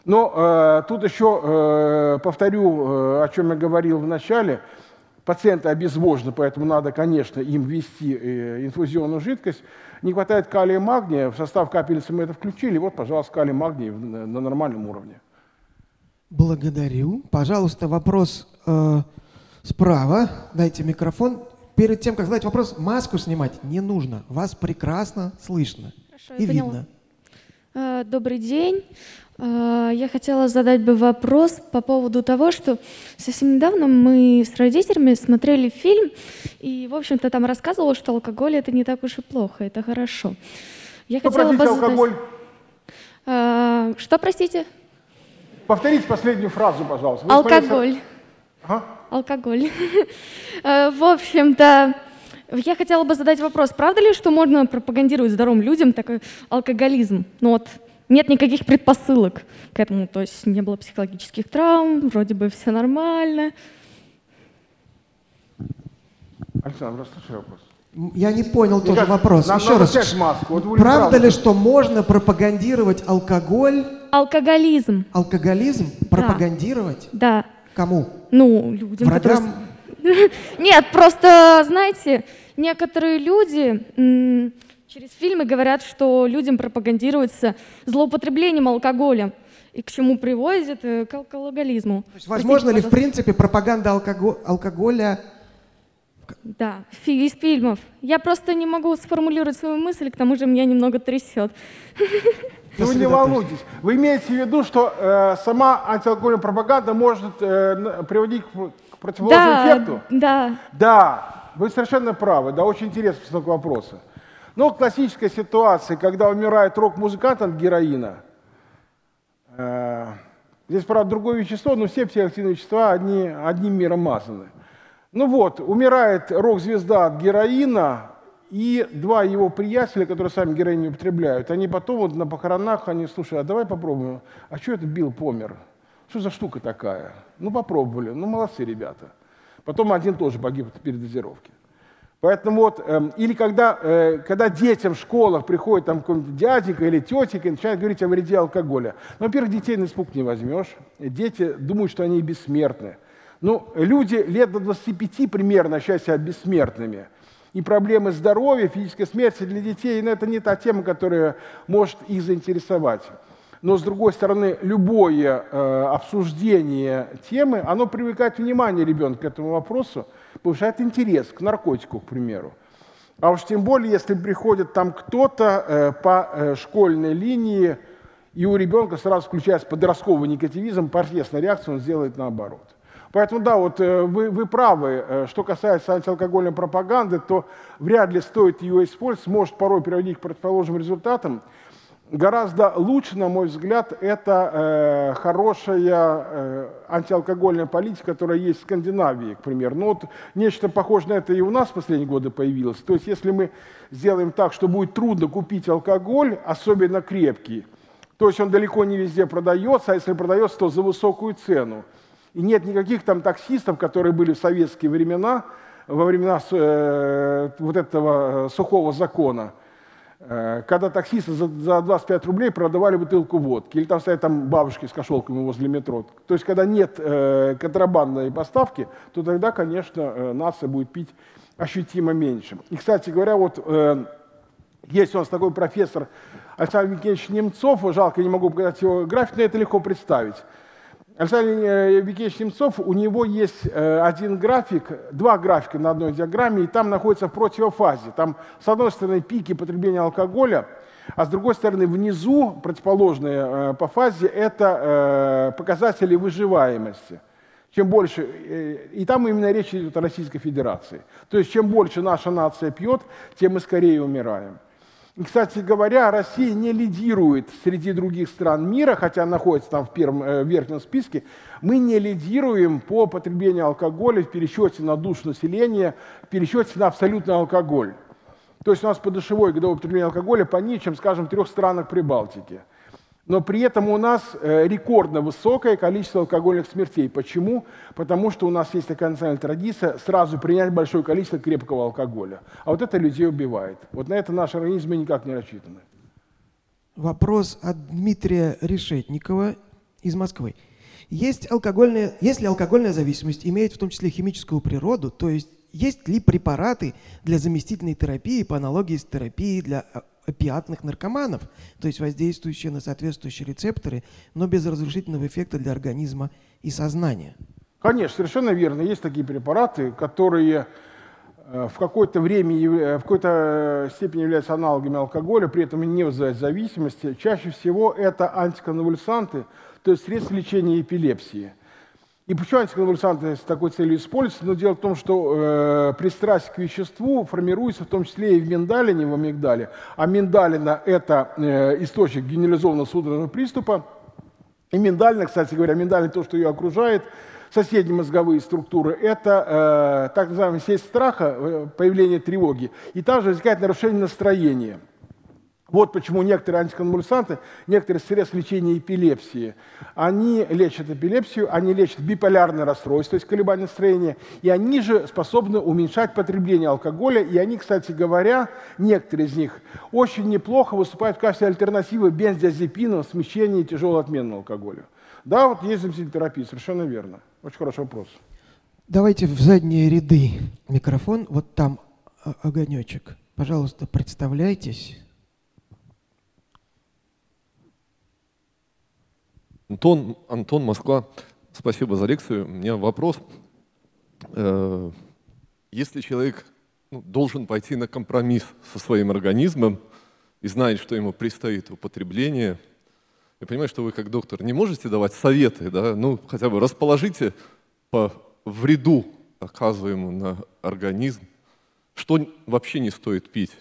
Но э, тут еще э, повторю, э, о чем я говорил в начале. Пациенты обезвожены, поэтому надо, конечно, им ввести э, инфузионную жидкость. Не хватает калия и магния, в состав капельницы мы это включили. Вот, пожалуйста, калий и магний на, на нормальном уровне.
Благодарю. Пожалуйста, вопрос э, справа. Дайте микрофон. Перед тем, как задать вопрос, маску снимать не нужно. Вас прекрасно слышно
Хорошо,
и
я поняла.
видно.
Э, Добрый день. Э, Я хотела задать бы вопрос по поводу того, что совсем недавно мы с родителями смотрели фильм, и, в общем-то, там рассказывалось, что алкоголь это не так уж и плохо, это хорошо. Я
Что,
хотела
простите,
задать-
алкоголь?
Э, Что, простите?
Повторите последнюю фразу, пожалуйста. Вы
Алкоголь.
Ага.
Алкоголь. (laughs) Э, В общем-то, я хотела бы задать вопрос. Правда ли, что можно пропагандировать здоровым людям такой алкоголизм? Ну вот, нет никаких предпосылок к этому, то есть не было психологических травм, вроде бы все нормально.
Александр, расслышай вопрос.
Я не понял
Мне
тоже
кажется,
вопрос.
нам
Еще раз.
маску. Вот
Правда ли, что можно пропагандировать алкоголь,
Алкоголизм,
алкоголизм, пропагандировать
да.
кому?
Ну, людям, которые...
Врагам? (laughs)
Нет, просто, знаете, некоторые люди м, через фильмы говорят, что людям пропагандируется злоупотреблением алкоголем. И к чему приводит? э, К алкоголизму.
То есть возможно ли, в
Простите,
принципе, пропаганда алкого- алкоголя
Да, фи- из фильмов. Я просто не могу сформулировать свою мысль, к тому же меня немного трясет.
Ну, (laughs) вы не волнуйтесь. Вы имеете в виду, что э, сама антиалкогольная пропаганда может э, приводить к, пр- к противоположному
Да,
эффекту?
да.
Да, вы совершенно правы. Да, очень интересный постановка вопроса. Но классическая ситуация, когда умирает рок-музыкант от героина, э, здесь, правда, другое вещество, но все психоактивные вещества одни, одним миром мазаны. Ну вот, умирает рок-звезда от героина, и два его приятеля, которые сами героин не употребляют, они потом вот на похоронах, они, слушай, а давай попробуем, а что это Билл помер? Что за штука такая? Ну попробовали, ну молодцы ребята. Потом один тоже погиб от передозировки. Поэтому вот, эм, или когда, э, когда детям в школах приходит там какой-нибудь дяденька или тетенька и начинает говорить о вреде алкоголя. Ну, во-первых, детей на испуг не возьмешь. Дети думают, что они бессмертны. Ну, люди лет до 25 примерно считают себя бессмертными. И проблемы здоровья, физической смерти для детей, ну, это не та тема, которая может их заинтересовать. Но, с другой стороны, любое э, обсуждение темы, оно привлекает внимание ребенка к этому вопросу, повышает интерес к наркотику, к примеру. А уж тем более, если приходит там кто-то э, по э, школьной линии, и у ребенка сразу включается подростковый негативизм, протестная реакция, он сделает наоборот. Поэтому да, вот э, вы, вы правы, Э, что касается антиалкогольной пропаганды, то вряд ли стоит ее использовать, может порой приводить к противоположным результатам. Гораздо лучше, на мой взгляд, это э, хорошая э, антиалкогольная политика, которая есть в Скандинавии, к примеру. Ну вот нечто похожее на это и у нас в последние годы появилось. То есть если мы сделаем так, что будет трудно купить алкоголь, особенно крепкий, то есть он далеко не везде продается, а если продается, то за высокую цену. И нет никаких там таксистов, которые были в советские времена, во времена э, вот этого э, сухого закона, когда таксисты за, за 25 рублей продавали бутылку водки, или там стоят там бабушки с кошелками возле метро. То есть, когда нет э, контрабандной поставки, то тогда, конечно, э, нация будет пить ощутимо меньше. И, кстати говоря, вот э, есть у нас такой профессор Александр Викентьевич Немцов, жалко, не могу показать его график, но это легко представить. Александр э, Викентьевич Немцов, у него есть э, один график, два графика на одной диаграмме, и там находится в противофазе. Там с одной стороны пики потребления алкоголя, а с другой стороны внизу, противоположные э, по фазе, это э, показатели выживаемости. Чем больше, э, и там именно речь идет о Российской Федерации. То есть чем больше наша нация пьет, тем мы скорее умираем. И, кстати говоря, Россия не лидирует среди других стран мира, хотя находится там в первом, э, верхнем списке. Мы не лидируем по потреблению алкоголя в пересчете на душу населения, в пересчете на абсолютный алкоголь. То есть у нас подушевое годовое потребление алкоголя пониже, чем, скажем, в трех странах Прибалтики. Но при этом у нас э, рекордно высокое количество алкогольных смертей. Почему? Потому что у нас есть такая национальная традиция сразу принять большое количество крепкого алкоголя. А вот это людей убивает. Вот на это наши организмы никак не рассчитаны.
Вопрос от Дмитрия Решетникова из Москвы. Есть алкогольная, если алкогольная зависимость имеет в том числе химическую природу, то есть есть ли препараты для заместительной терапии по аналогии с терапией для а, опиатных наркоманов, то есть воздействующие на соответствующие рецепторы, но без разрушительного эффекта для организма и сознания?
Конечно, совершенно верно. Есть такие препараты, которые э, в какое-то время, э, в какой-то степени являются аналогами алкоголя, при этом не вызывают зависимости. Чаще всего это антиконвульсанты, то есть средства лечения эпилепсии. И почему антиконвульсанты с такой целью используются? Но дело в том, что э, пристрастие к веществу формируется в том числе и в миндалине, в амигдале. А миндалина – это э, источник генерализованного судорожного приступа. И миндалина, кстати говоря, миндалина, то, что ее окружает, соседние мозговые структуры, это э, так называемая сеть страха, э, появление тревоги. И также возникает нарушение настроения – вот почему некоторые антиконвульсанты, некоторые средства лечения эпилепсии, они лечат эпилепсию, они лечат биполярное расстройство, то есть колебания настроения, и они же способны уменьшать потребление алкоголя, и они, кстати говоря, некоторые из них очень неплохо выступают в качестве альтернативы бензodiазепинам в смещении тяжелого отменного алкоголя. Да, вот есть заместитель совершенно верно. Очень хороший вопрос.
Давайте в задние ряды микрофон, вот там огонечек. Пожалуйста, представляйтесь.
Антон, Антон, Москва, спасибо за лекцию. У меня вопрос. Э, если человек ну, должен пойти на компромисс со своим организмом и знает, что ему предстоит употребление, я понимаю, что вы как доктор не можете давать советы, да? ну хотя бы расположите по вреду, оказываемому на организм, что вообще не стоит пить,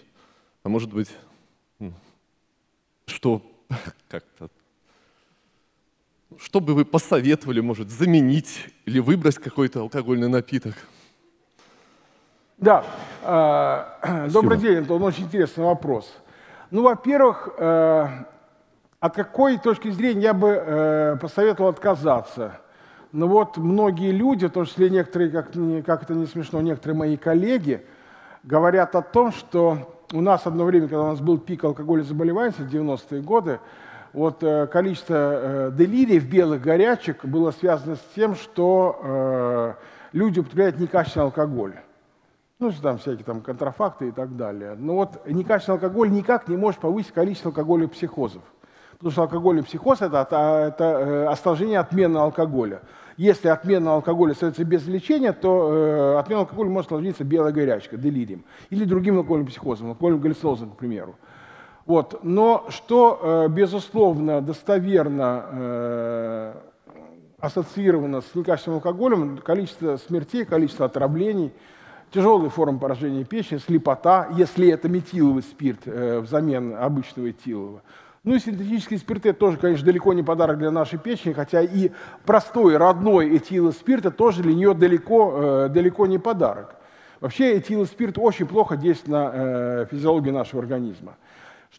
а может быть, что (laughs) как-то что бы вы посоветовали, может, заменить или выбрать какой-то алкогольный напиток?
Да, э, (clears throat) добрый день, это очень интересный вопрос. Ну, во-первых, э, от какой точки зрения я бы э, посоветовал отказаться? Ну вот многие люди, в том числе некоторые, как, как это не смешно, некоторые мои коллеги, говорят о том, что у нас одно время, когда у нас был пик алкоголя заболеваний, 90-е годы, вот э, количество э, делириев белых горячек было связано с тем, что э, люди употребляют некачественный алкоголь. Ну, там всякие там контрафакты и так далее. Но вот некачественный алкоголь никак не может повысить количество алкоголя психозов. Потому что алкогольный психоз это, это, это осложнение отмены алкоголя. Если отмена алкоголя остается без лечения, то э, отмена алкоголя может сложиться белой горячкой, делирием. Или другим алкогольным психозом, алкогольным галлюцинозом, к примеру. Вот. Но что, э, безусловно, достоверно э, ассоциировано с некачественным алкоголем, количество смертей, количество отравлений, тяжелые формы поражения печени, слепота, если это метиловый спирт э, взамен обычного этилового. Ну и синтетические спирты тоже, конечно, далеко не подарок для нашей печени, хотя и простой, родной этиловый спирт тоже для нее далеко, далеко не подарок. Вообще этиловый спирт очень плохо действует на физиологию нашего организма.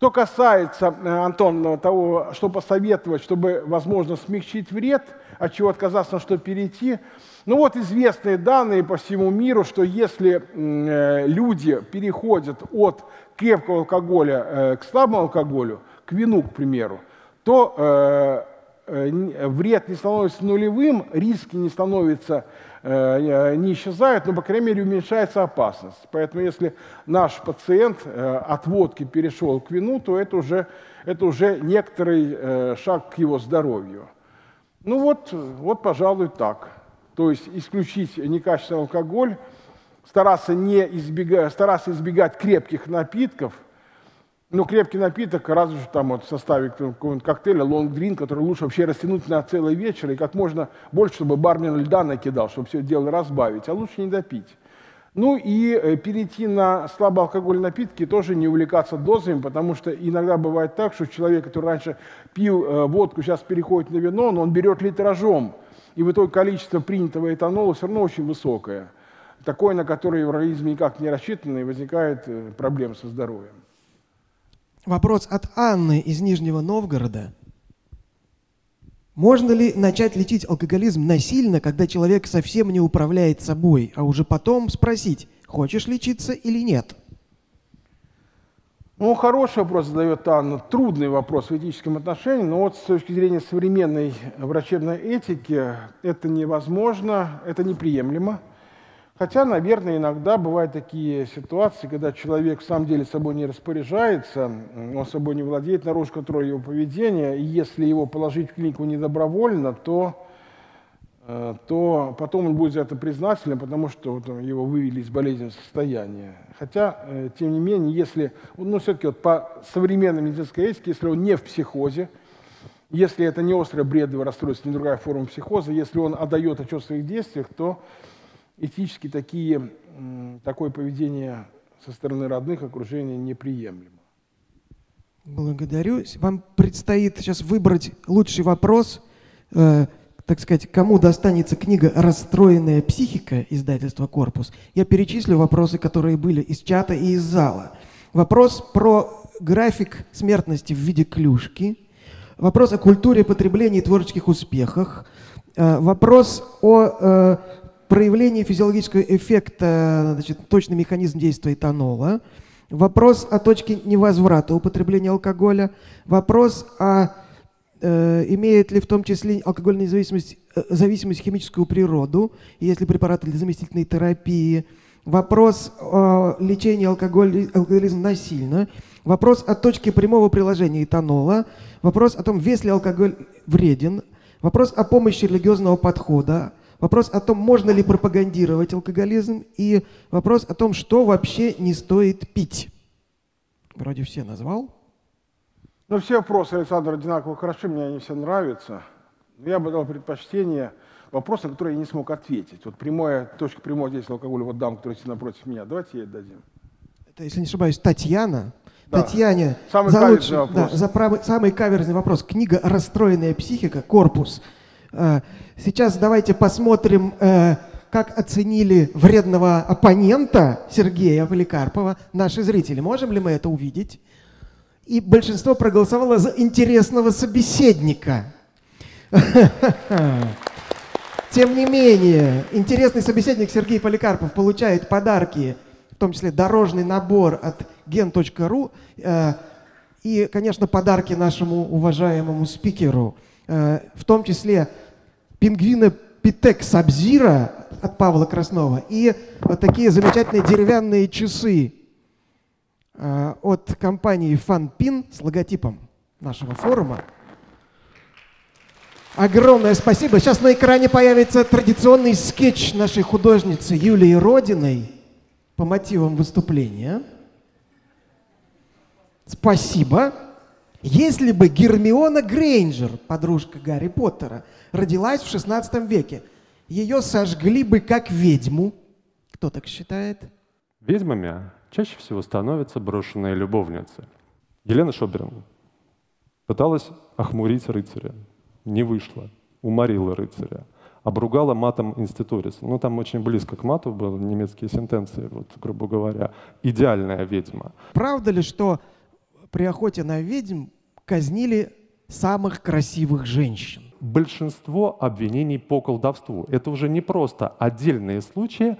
Что касается, э, Антон, того, что посоветовать, чтобы, возможно, смягчить вред, от чего отказаться, на что перейти, ну вот известные данные по всему миру, что если э, люди переходят от крепкого алкоголя э, к слабому алкоголю, к вину, к примеру, то вред не становится нулевым, риски не становятся не исчезают, но, по крайней мере, уменьшается опасность. Поэтому если наш пациент э, от водки перешел к вину, то это уже, это уже некоторый э, шаг к его здоровью. Ну вот, вот, пожалуй, так. То есть исключить некачественный алкоголь, стараться, не избегать, стараться избегать крепких напитков – ну, крепкий напиток, разве что там вот в составе какого-нибудь коктейля, лонг-дрин, который лучше вообще растянуть на целый вечер и как можно больше, чтобы бармен льда накидал, чтобы все дело разбавить, а лучше не допить. Ну и э, перейти на слабоалкогольные напитки, тоже не увлекаться дозами, потому что иногда бывает так, что человек, который раньше пил э, водку, сейчас переходит на вино, но он берет литражом, и в итоге количество принятого этанола все равно очень высокое. Такое, на которое в организме никак не рассчитано, и возникает э, проблемы со здоровьем.
Вопрос от Анны из Нижнего Новгорода. Можно ли начать лечить алкоголизм насильно, когда человек совсем не управляет собой, а уже потом спросить, хочешь лечиться или нет?
Ну, хороший вопрос задает Анна. Трудный вопрос в этическом отношении, но вот с точки зрения современной врачебной этики это невозможно, это неприемлемо. Хотя, наверное, иногда бывают такие ситуации, когда человек в самом деле собой не распоряжается, он собой не владеет, нарушит контроль его поведения, и если его положить в клинику недобровольно, то Э, то потом он будет за это признателен, потому что вот его вывели из болезненного состояния. Хотя, э, тем не менее, если, ну, все-таки вот по современной медицинской этике, если он не в психозе, если это не острое бредовое расстройство, не другая форма психоза, если он отдает отчет в своих действиях, то этически такие, такое поведение со стороны родных окружения неприемлемо.
Благодарю. Вам предстоит сейчас выбрать лучший вопрос э, – так сказать, кому достанется книга «Расстроенная психика» издательства «Корпус», я перечислю вопросы, которые были из чата и из зала. Вопрос про график смертности в виде клюшки, вопрос о культуре потребления и творческих успехах, э, вопрос о э, проявлении физиологического эффекта, значит, точный механизм действия этанола, вопрос о точке невозврата употребления алкоголя, вопрос о Э, имеет ли в том числе алкогольная зависимость, э, зависимость химическую природу, есть ли препараты для заместительной терапии, вопрос о лечении алкоголь, алкоголизма насильно, вопрос о точке прямого приложения этанола, вопрос о том, вес ли алкоголь вреден, вопрос о помощи религиозного подхода, вопрос о том, можно ли пропагандировать алкоголизм и вопрос о том, что вообще не стоит пить. Вроде все назвал.
Ну, все вопросы Александра одинаково хороши, мне они все нравятся. Я бы дал предпочтение вопросам, на которые я не смог ответить. Вот прямая, точка прямого действия алкоголя, вот дам, которая сидит напротив меня. Давайте ей дадим.
Это, если не ошибаюсь, Татьяна.
Да.
Татьяне
самый
за
каверзный
лучший,
вопрос.
Да, за правый, самый каверзный вопрос. Книга «Расстроенная психика. Корпус». Э, сейчас давайте посмотрим, э, как оценили вредного оппонента Сергея Поликарпова наши зрители. Можем ли мы это увидеть? и большинство проголосовало за интересного собеседника. (laughs) Тем не менее, интересный собеседник Сергей Поликарпов получает подарки, в том числе дорожный набор от gen.ru э, и, конечно, подарки нашему уважаемому спикеру, э, в том числе пингвина Питек Сабзира от Павла Краснова и вот такие замечательные деревянные часы Э, от компании FunPin с логотипом нашего форума. Огромное спасибо. Сейчас на экране появится традиционный скетч нашей художницы Юлии Родиной по мотивам выступления. Спасибо. Если бы Гермиона Грейнджер, подружка Гарри Поттера, родилась в 16 веке, ее сожгли бы как ведьму. Кто так считает?
Ведьмами чаще всего становятся брошенные любовницы. Елена Шоберин пыталась охмурить рыцаря, не вышло, уморила рыцаря, обругала матом инститорис. Ну, там очень близко к мату были немецкие сентенции, вот, грубо говоря. Идеальная ведьма.
Правда ли, что при охоте на ведьм казнили самых красивых женщин?
Большинство обвинений по колдовству. Это уже не просто отдельные случаи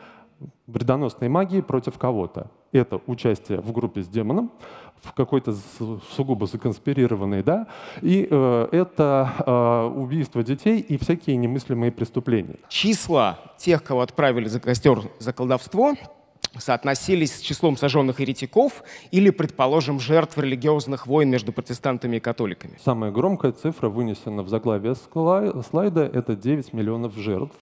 вредоносной магии против кого-то это участие в группе с демоном, в какой-то сугубо законспирированной, да, и э, это э, убийство детей и всякие немыслимые преступления.
Числа тех, кого отправили за костер за колдовство, соотносились с числом сожженных еретиков или, предположим, жертв религиозных войн между протестантами и католиками.
Самая громкая цифра, вынесена в заглавие слайда, это 9 миллионов жертв